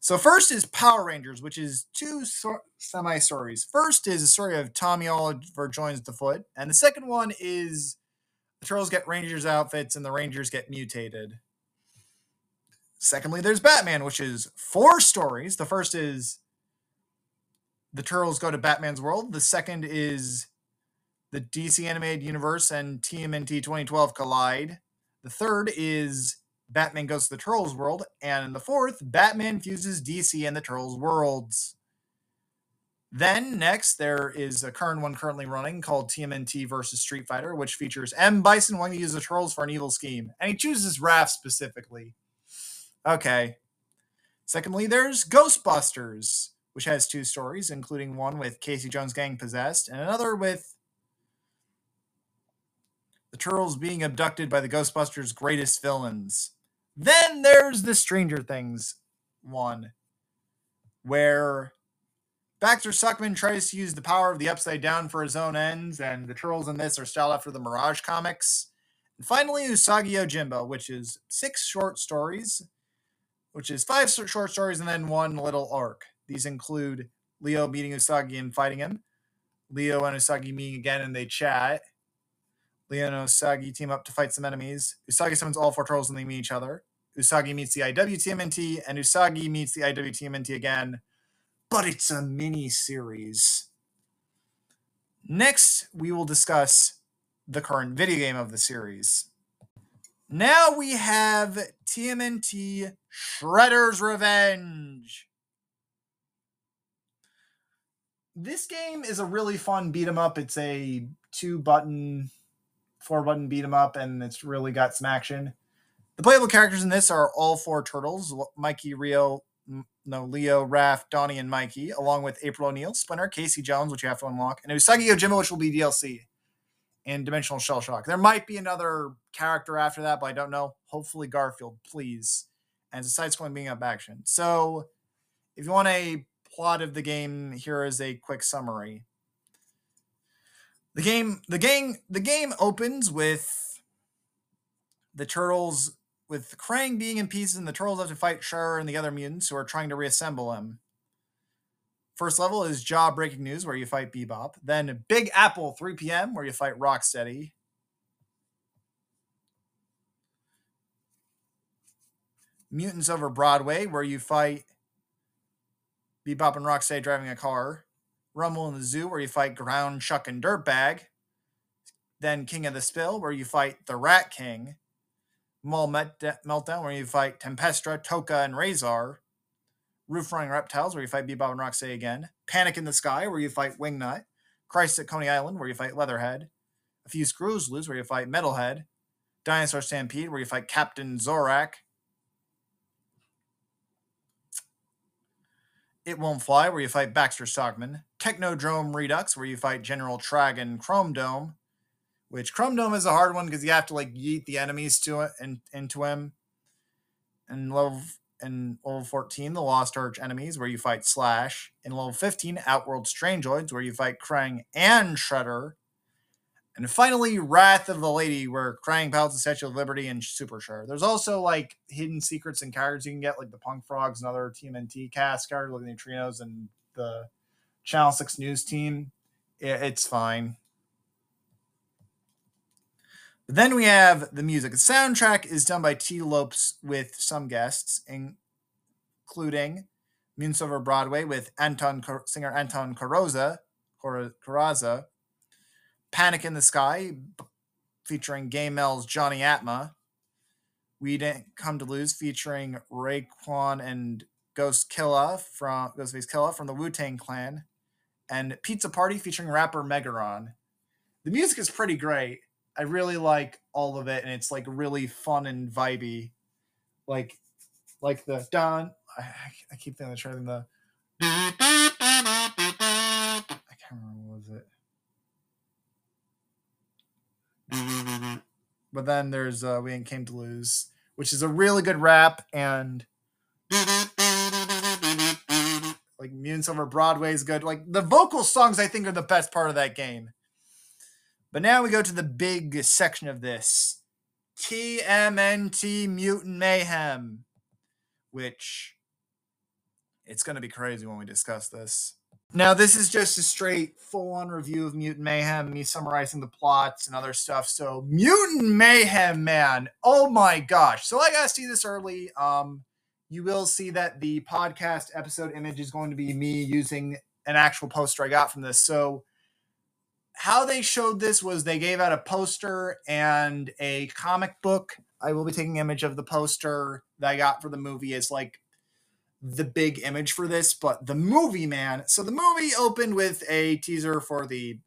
So first is Power Rangers, which is two so- semi stories. First is a story of Tommy Oliver joins the Foot, and the second one is the Turtles get Rangers outfits and the Rangers get mutated. Secondly, there's Batman, which is four stories. The first is the Turtles go to Batman's world. The second is the DC animated universe and TMNT 2012 collide. The third is Batman goes to the Turtles world, and the fourth, Batman fuses DC and the Turtles worlds. Then next, there is a current one currently running called TMNT versus Street Fighter, which features M. Bison wanting to use the Turtles for an evil scheme, and he chooses Raph specifically. Okay. Secondly, there's Ghostbusters, which has two stories, including one with Casey Jones' gang possessed, and another with the Turtles being abducted by the Ghostbusters' greatest villains. Then there's the Stranger Things one, where Baxter Stockman tries to use the power of the Upside Down for his own ends, and the Turtles in this are styled after the Mirage comics. And finally, Usagi Yojimbo, which is six short stories, which is five short stories and then one little arc. These include Leo meeting Usagi and fighting him, Leo and Usagi meeting again and they chat. Leo and Usagi team up to fight some enemies. Usagi summons all four turtles and they meet each other. Usagi meets the IWTMNT, and Usagi meets the IWTMNT again, but it's a mini series. Next, we will discuss the current video game of the series. Now we have TMNT Shredder's Revenge. This game is a really fun beat 'em up. It's a two button, four button beat 'em up, and it's really got some action. The playable characters in this are all four turtles Mikey, Rio, no, Leo, Raph, Donnie, and Mikey, along with April O'Neil, Splinter, Casey Jones, which you have to unlock, and Usagi Yojimbo, which will be DLC, and Dimensional Shell Shock. There might be another character after that, but I don't know. Hopefully, Garfield, please. And it's a side scrolling being up action. So, if you want a plot of the game, here is a quick summary. The game, the game, the game opens with the turtles with Krang being in pieces and the turtles have to fight Shredder and the other mutants who are trying to reassemble him. First level is Jaw Breaking News, where you fight Bebop. Then Big Apple 3 p.m., where you fight Rocksteady. Mutants Over Broadway, where you fight Bebop and Rocksteady driving a car. Rumble in the Zoo, where you fight Ground, Chuck, and Dirtbag. Then King of the Spill, where you fight the Rat King. Mall Meltdown, where you fight Tempestra, Tokka, and Razor. Roof Running Reptiles, where you fight Bebop and Rocksteady again. Panic in the Sky, where you fight Wingnut. Christ at Coney Island, where you fight Leatherhead. A Few Screws Loose, where you fight Metalhead. Dinosaur Stampede, where you fight Captain Zorak. It Won't Fly, where you fight Baxter Stockman. Technodrome Redux, where you fight General Trag and Chrome Dome which Chrome Dome is a hard one because you have to like yeet the enemies to it and into him. And level in level 14, the Lost Arch enemies, where you fight Slash. In level 15, Outworld Strangeoids, where you fight Krang and Shredder. And finally, Wrath of the Lady, where Krang pilots the Statue of Liberty and Super Shredder. There's also like hidden secrets and cards you can get, like the Punk Frogs and other TMNT cast characters, like the Neutrinos and the Channel 6 News team. It's fine. But Then we have the music. The soundtrack is done by Tee Lopes with some guests, including Mutants Over Broadway with Anton singer Anton Carozza, Carrazza, Panic in the Sky featuring Gay Mel's Jonny Atma, We Didn't Come to Lose featuring Raekwon and Ghost Killa from Ghostface Killah from the Wu Tang Clan, and Pizza Party featuring rapper Megaron. The music is pretty great I really like all of it, and it's like really fun and vibey, like like the Don. I, I keep thinking trying the. I can't remember what was it. But then there's uh, We Ain't Came to Lose, which is a really good rap and like Mutants Over Broadway is good. Like the vocal songs, I think are the best part of that game. But now we go to the big section of this TMNT Mutant Mayhem, which it's going to be crazy when we discuss this. Now, this is just a straight full on review of Mutant Mayhem, me summarizing the plots and other stuff. So, Mutant Mayhem, man. Oh my gosh. So, I got to see this early. Um, you will see that the podcast episode image is going to be me using an actual poster I got from this. So, how they showed this was they gave out a poster and a comic book. I will be taking image of the poster that I got for the movie as like the big image for this, but the movie, man. So the movie opened with a teaser for the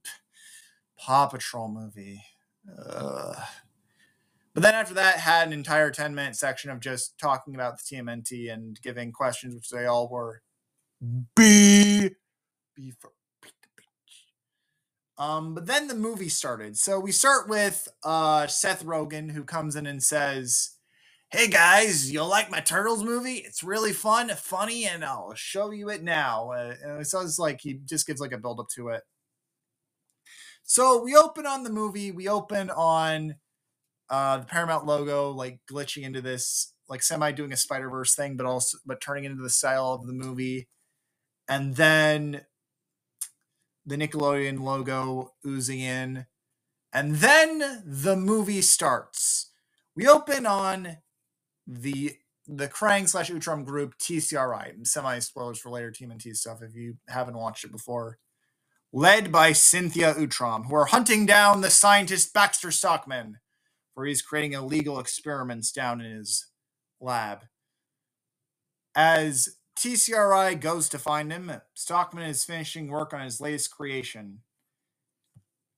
Paw Patrol movie. Ugh. But then after that, had an entire 10 minute section of just talking about the TMNT and giving questions, which they all were B. B for um, but then the movie started. So we start with uh, Seth Rogen, who comes in and says, Hey guys, you'll like my Turtles movie? It's really fun, funny, and I'll show you it now. Uh, and so it's like he just gives like a build up to it. So we open on the movie. We open on uh, the Paramount logo, like glitching into this, like semi doing a Spider Verse thing, but also but turning into the style of the movie. And then the Nickelodeon logo oozing in. And then the movie starts. We open on the the Krang slash Utrom group TCRI. Semi spoilers for later TMNT stuff if you haven't watched it before. led by Cynthia Utrom, who are hunting down the scientist Baxter Stockman, where he's creating illegal experiments down in his lab. As TCRI goes to find him, Stockman is finishing work on his latest creation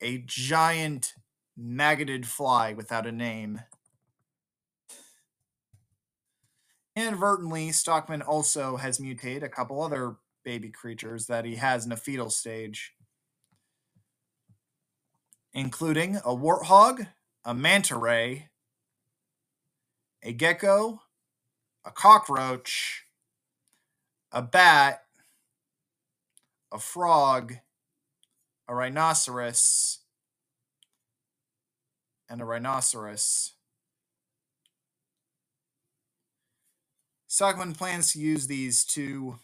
a giant maggoted fly without a name. Inadvertently, Stockman also has mutated a couple other baby creatures that he has in a fetal stage, including a warthog, a manta ray, a gecko, a cockroach, a bat, a frog, a rhinoceros, and a rhinoceros. Stockman plans to use these to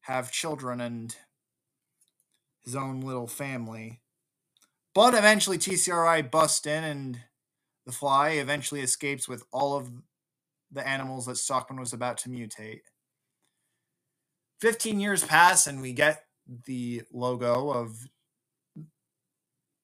have children and his own little family. But eventually, TCRI busts in, and the fly eventually escapes with all of the animals that Stockman was about to mutate. 15 years pass, and we get the logo of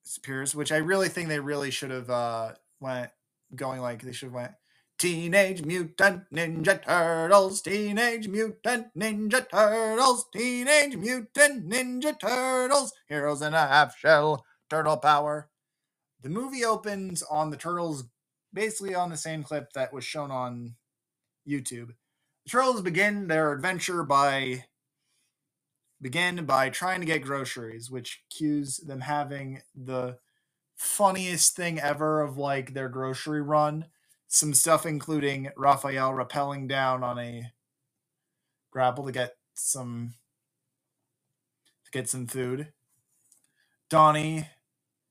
Spears, which I really think they really should have uh, went going like they should have went Teenage Mutant Ninja Turtles, Teenage Mutant Ninja Turtles, Teenage Mutant Ninja Turtles, Heroes in a Half Shell, Turtle Power. The movie opens on the Turtles, basically on the same clip that was shown on YouTube. The Turtles begin their adventure by begin by trying to get groceries, which cues them having the funniest thing ever of like their grocery run some stuff including Raphael rappelling down on a grapple to get some to get some food. Donnie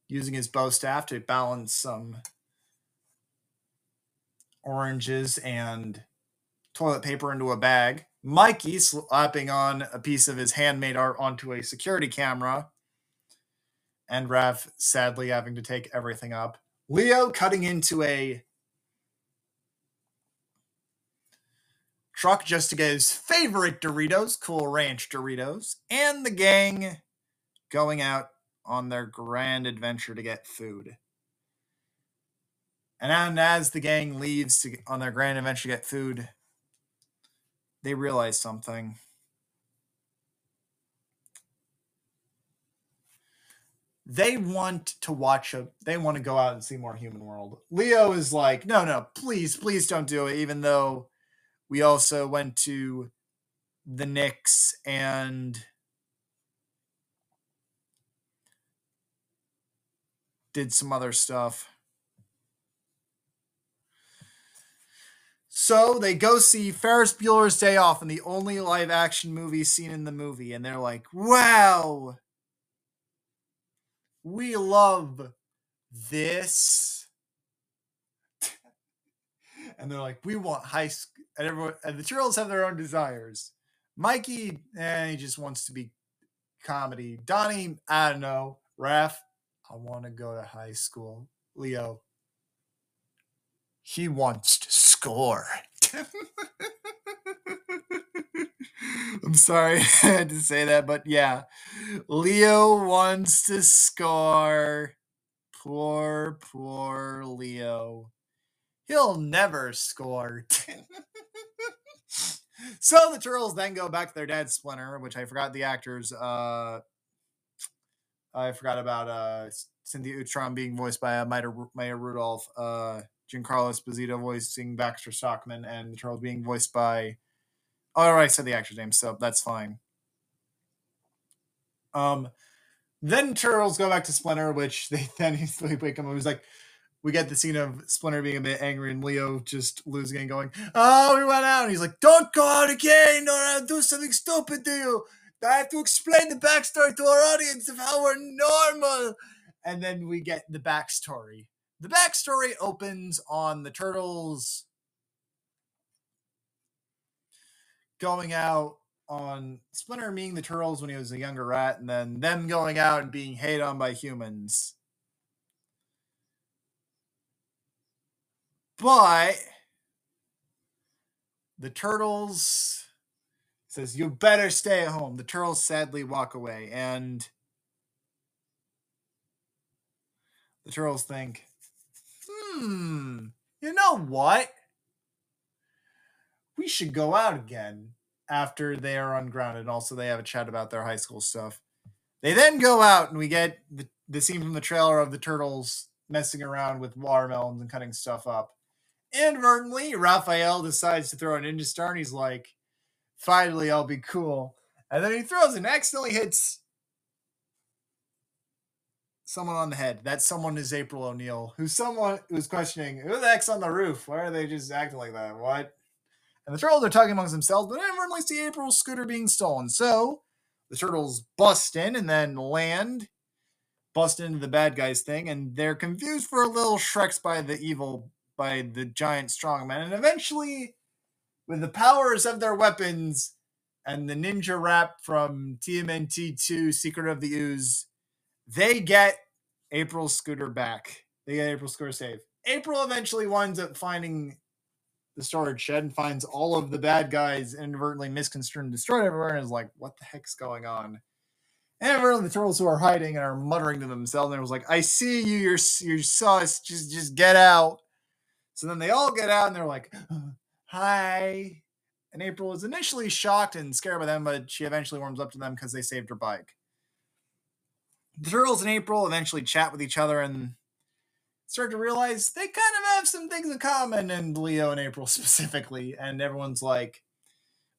using his bow staff to balance some oranges and toilet paper into a bag. Mikey slapping on a piece of his handmade art onto a security camera. And Raph sadly having to take everything up. Leo cutting into a truck just to get his favorite Doritos, Cool Ranch Doritos, and the gang going out on their grand adventure to get food. And as the gang leaves to, on their grand adventure to get food, they realize something. They want to watch a they want to go out and see more human world. Leo is like, no, no, please, please don't do it, even though we also went to the Knicks and did some other stuff. So they go see Ferris Bueller's Day Off and the only live action movie seen in the movie. And they're like, wow, we love this. <laughs> and they're like, we want high school and everyone and the Turtles have their own desires. Mikey, eh, he just wants to be comedy. Donnie, I don't know. Raph, I want to go to high school. Leo, he wants to score. <laughs> I'm sorry <laughs> I had to say that, but yeah. Leo wants to score. Poor, poor Leo. He'll never score. <laughs> so the Turtles then go back to their dad Splinter, which I forgot the actors. Uh, I forgot about uh, Cynthia Utrom being voiced by uh, Maya, Rudolph, uh, Giancarlo Esposito voicing Baxter Stockman, and the Turtles being voiced by. Oh, I said the actor's name, so that's fine. Um, then Turtles go back to Splinter, which they <laughs> then he's wake him up. He's like, we get the scene of Splinter being a bit angry and Leo just losing and going, Oh, we went out. And he's like, Don't go out again or I'll do something stupid to you. I have to explain the backstory to our audience of how we're normal. And then we get the backstory. The backstory opens on the turtles going out on Splinter meeting the turtles when he was a younger rat, and then them going out and being hated on by humans. But the turtles says, You better stay at home. The turtles sadly walk away, and the turtles think, Hmm, you know what? We should go out again after they are ungrounded. And also, they have a chat about their high school stuff. They then go out, and we get the, the scene from the trailer of the turtles messing around with watermelons and cutting stuff up. Inadvertently, Raphael decides to throw a ninja star, and he's like, finally, I'll be cool. And then he throws and accidentally hits someone on the head. That someone is April O'Neil, who's someone who's questioning, who the heck's on the roof? Why are they just acting like that? What? And the turtles are talking amongst themselves, but inadvertently see April's scooter being stolen. So the turtles bust in and then land, bust into the bad guys thing, and they're confused for a little Shreks by the evil, by the giant strongman. And eventually, with the powers of their weapons and the ninja rap from TMNT 2 Secret of the Ooze, they get April's scooter back. They get April's scooter safe. April eventually winds up finding the storage shed and finds all of the bad guys inadvertently misconstrued and destroyed everywhere and is like, what the heck's going on? And inadvertently the turtles who are hiding and are muttering to themselves and was like, I see you, you're you're sus, just just get out. So then they all get out and they're like, hi. And April is initially shocked and scared by them, but she eventually warms up to them because they saved her bike. The turtles and April eventually chat with each other and start to realize they kind of have some things in common, and Leo and April <laughs> specifically. And everyone's like,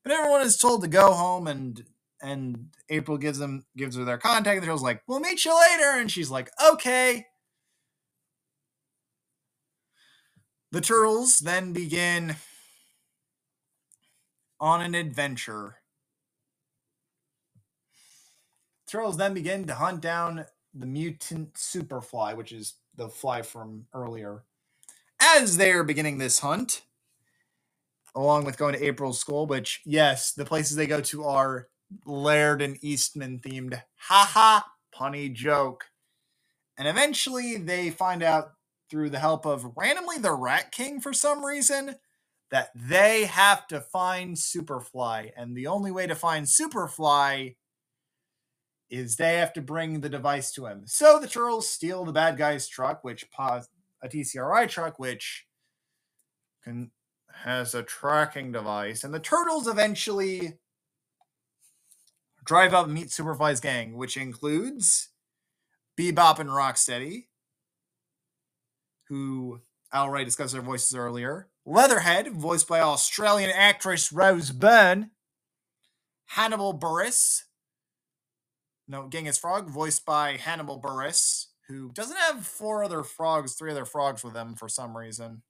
but everyone is told to go home, and and April gives them gives her their contact. And the turtles like, "We'll meet you later," and she's like, "Okay." The turtles then begin on an adventure. Turtles then begin to hunt down the mutant superfly, which is the fly from earlier. As they're beginning this hunt, along with going to April's school, which, yes, the places they go to are Laird and Eastman themed. Haha, punny joke. And eventually they find out through the help of randomly the Rat King for some reason that they have to find Superfly. And the only way to find Superfly is they have to bring the device to him. So the turtles steal the bad guy's truck, which pos- a TCRI truck, which can has a tracking device, and the turtles eventually drive up and meet Superfly's gang, which includes Bebop and Rocksteady, who outright discussed their voices earlier. Leatherhead, voiced by Australian actress Rose Byrne. Hannibal Buress, no, Genghis Frog, voiced by Hannibal Buress, who doesn't have four other frogs, three other frogs with him for some reason.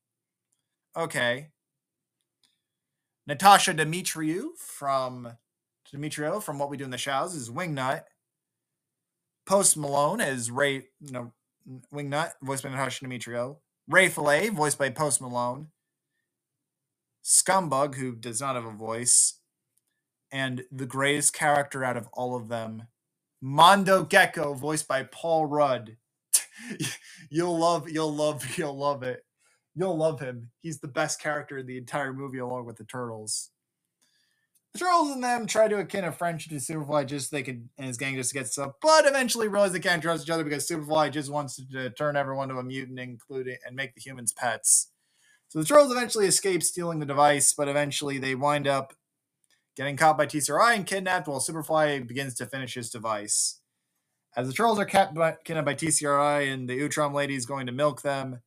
Okay. Natasha Demetriou from Demetrio from What We Do in the Shadows is Wingnut. Post Malone as Ray, no, Wingnut, voiced by Natasha Demetriou. Ray Fillet, voiced by Post Malone. Scumbug, who does not have a voice. And the greatest character out of all of them, Mondo Gecko, voiced by Paul Rudd. <laughs> you'll love, you'll love, <laughs> you'll love it. You'll love him. He's the best character in the entire movie, along with the turtles. The turtles and them try to akin a friendship to Superfly just so they could and his gang just to get stuff, but eventually realize they can't trust each other because Superfly just wants to, to turn everyone to a mutant, including and make the humans pets. So the trolls eventually escape stealing the device, but eventually they wind up getting caught by TCRI and kidnapped while Superfly begins to finish his device. As the trolls are kept by, kidnapped by TCRI and the Utrom lady is going to milk them,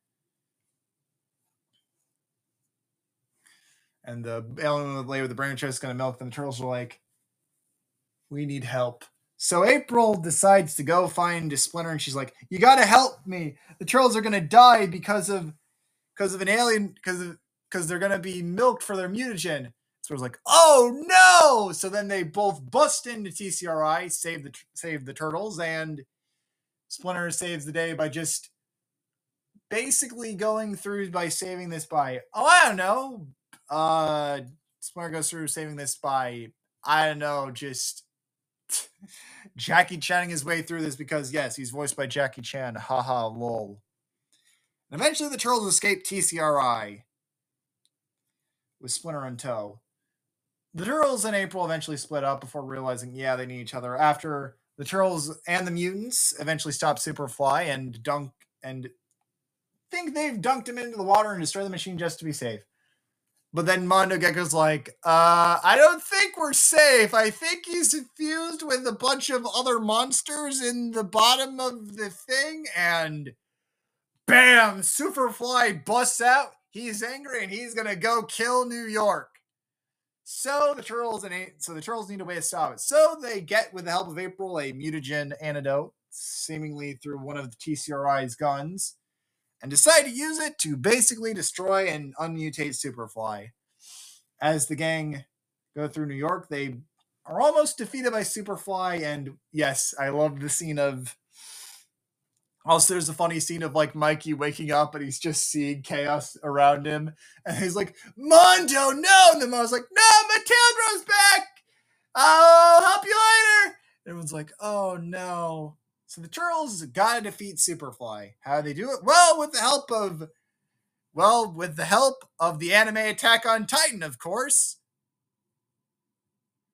and the alien lady with the brain chest is going to milk them, the turtles are like, we need help. So April decides to go find Splinter, and she's like, "You got to help me. The trolls are gonna die because of because of an alien because because they're gonna be milked for their mutagen." So it was like, oh no! So then they both bust into TCRI, save the save the turtles, and Splinter saves the day by just basically going through by saving this by oh I don't know. Uh Splinter goes through saving this by I don't know, just <laughs> Jackie Channing his way through this because yes, he's voiced by Jackie Chan. Haha lol. And eventually the turtles escape TCRI with Splinter in tow. the Turtles and April eventually split up before realizing, yeah, they need each other. After the Turtles and the mutants eventually stop Superfly and dunk and think they've dunked him into the water and destroy the machine just to be safe. But then Mondo Gecko's like, uh, I don't think we're safe. I think he's infused with a bunch of other monsters in the bottom of the thing. And bam, Superfly busts out. He's angry and he's gonna go kill New York. So the turtles and so the turtles need a way to stop it. So they get, with the help of April, a mutagen antidote, seemingly through one of the TCRI's guns and decide to use it to basically destroy and unmutate Superfly. As the gang go through New York, they are almost defeated by Superfly, and yes, I love the scene of. Also, there's a funny scene of like Mikey waking up and he's just seeing chaos around him, and he's like, "Mondo, no!" And the mom's like, "No, grows back. I'll help you later." Everyone's like, "Oh no!" So the Turtles gotta defeat Superfly. How do they do it? Well, with the help of well, with the help of the anime Attack on Titan, of course.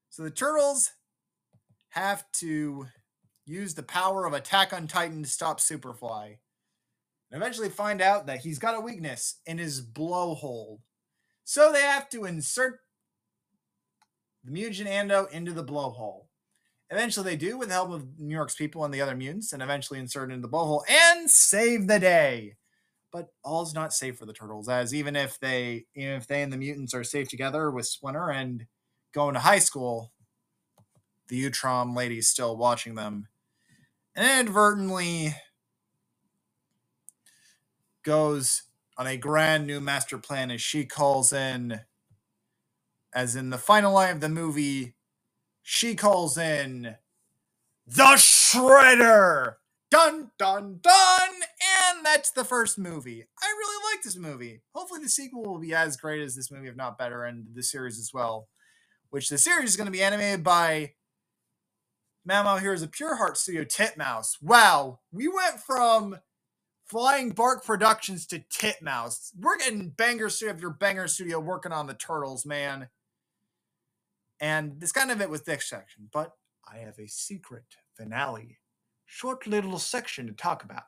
So the Turtles have to use the power of Attack on Titan to stop Superfly. And eventually find out that he's got a weakness in his blowhole. So they have to insert the mutagen Ando into the blowhole. Eventually, they do with the help of New York's people and the other mutants, and eventually insert into the blowhole and save the day. But all's not safe for the turtles, as even if they, even if they and the mutants are safe together with Splinter and going to high school, the Utrom lady's still watching them, inadvertently goes on a grand new master plan as she calls in, as in the final line of the movie she calls in the Shredder. Dun dun dun! And that's the first movie. I really like this movie. Hopefully, the sequel will be as great as this movie, if not better, and the series as well. Which the series is going to be animated by Mamo here is a Pure Heart Studio Titmouse. Wow, we went from Flying Bark Productions to Titmouse. We're getting Banger Studio your Banger Studio working on the Turtles, man. And this kind of it with this section, but I have a secret finale, short little section to talk about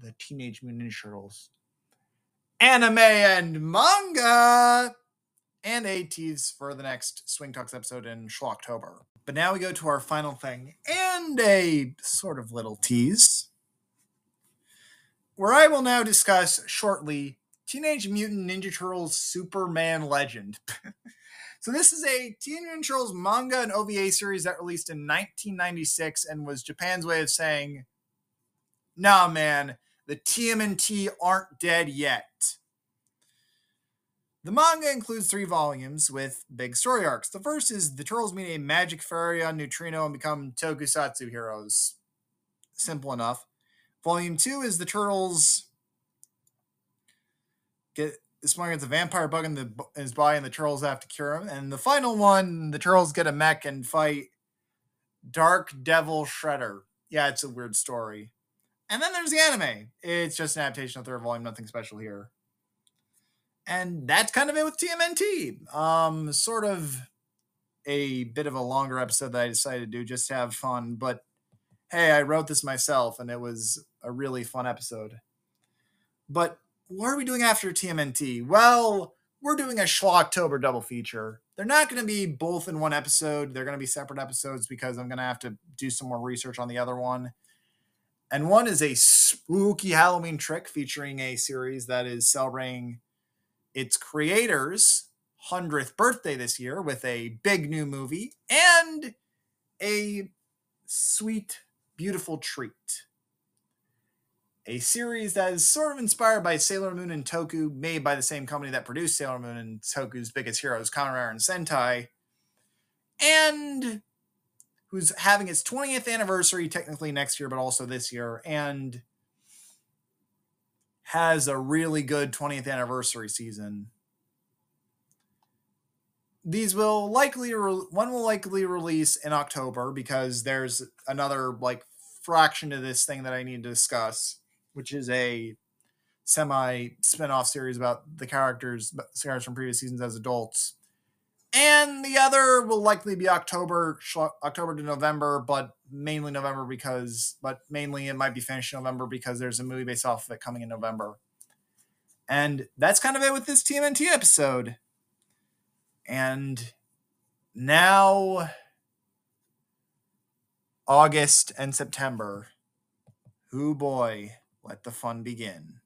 the Teenage Mutant Ninja Turtles anime and manga and a tease for the next Swing Talks episode in October. But now we go to our final thing and a sort of little tease where I will now discuss shortly Teenage Mutant Ninja Turtles Superman Legend. <laughs> So this is a Teenage Mutant Turtles manga and OVA series that released in 1996 and was Japan's way of saying, "Nah, man, the TMNT aren't dead yet." The manga includes three volumes with big story arcs. The first is the Turtles meet a magic fairy on Neutrino and become tokusatsu heroes. Simple enough. Volume two is the Turtles get this one gets a vampire bug in, the, in his body, and the turtles have to cure him. And the final one, the turtles get a mech and fight Dark Devil Shredder. Yeah, it's a weird story. And then there's the anime. It's just an adaptation of third volume, nothing special here. And that's kind of it with TMNT. Um, sort of a bit of a longer episode that I decided to do just to have fun. But hey, I wrote this myself, and it was a really fun episode. But what are we doing after TMNT? Well, we're doing a October double feature. They're not going to be both in one episode. They're going to be separate episodes because I'm going to have to do some more research on the other one. And one is a spooky Halloween trick featuring a series that is celebrating its creator's 100th birthday this year with a big new movie and a sweet, beautiful treat. A series that is sort of inspired by Sailor Moon and Toku, made by the same company that produced Sailor Moon and Toku's biggest heroes, Rider and Sentai, and who's having its 20th anniversary technically next year, but also this year, and has a really good 20th anniversary season. These will likely re- one will likely release in October because there's another like fraction to this thing that I need to discuss which is a semi spin-off series about the characters characters from previous seasons as adults and the other will likely be October, October to November, but mainly November because, but mainly it might be finished November because there's a movie based off of it coming in November. And that's kind of it with this TMNT episode. And now August and September. Who boy, let the fun begin.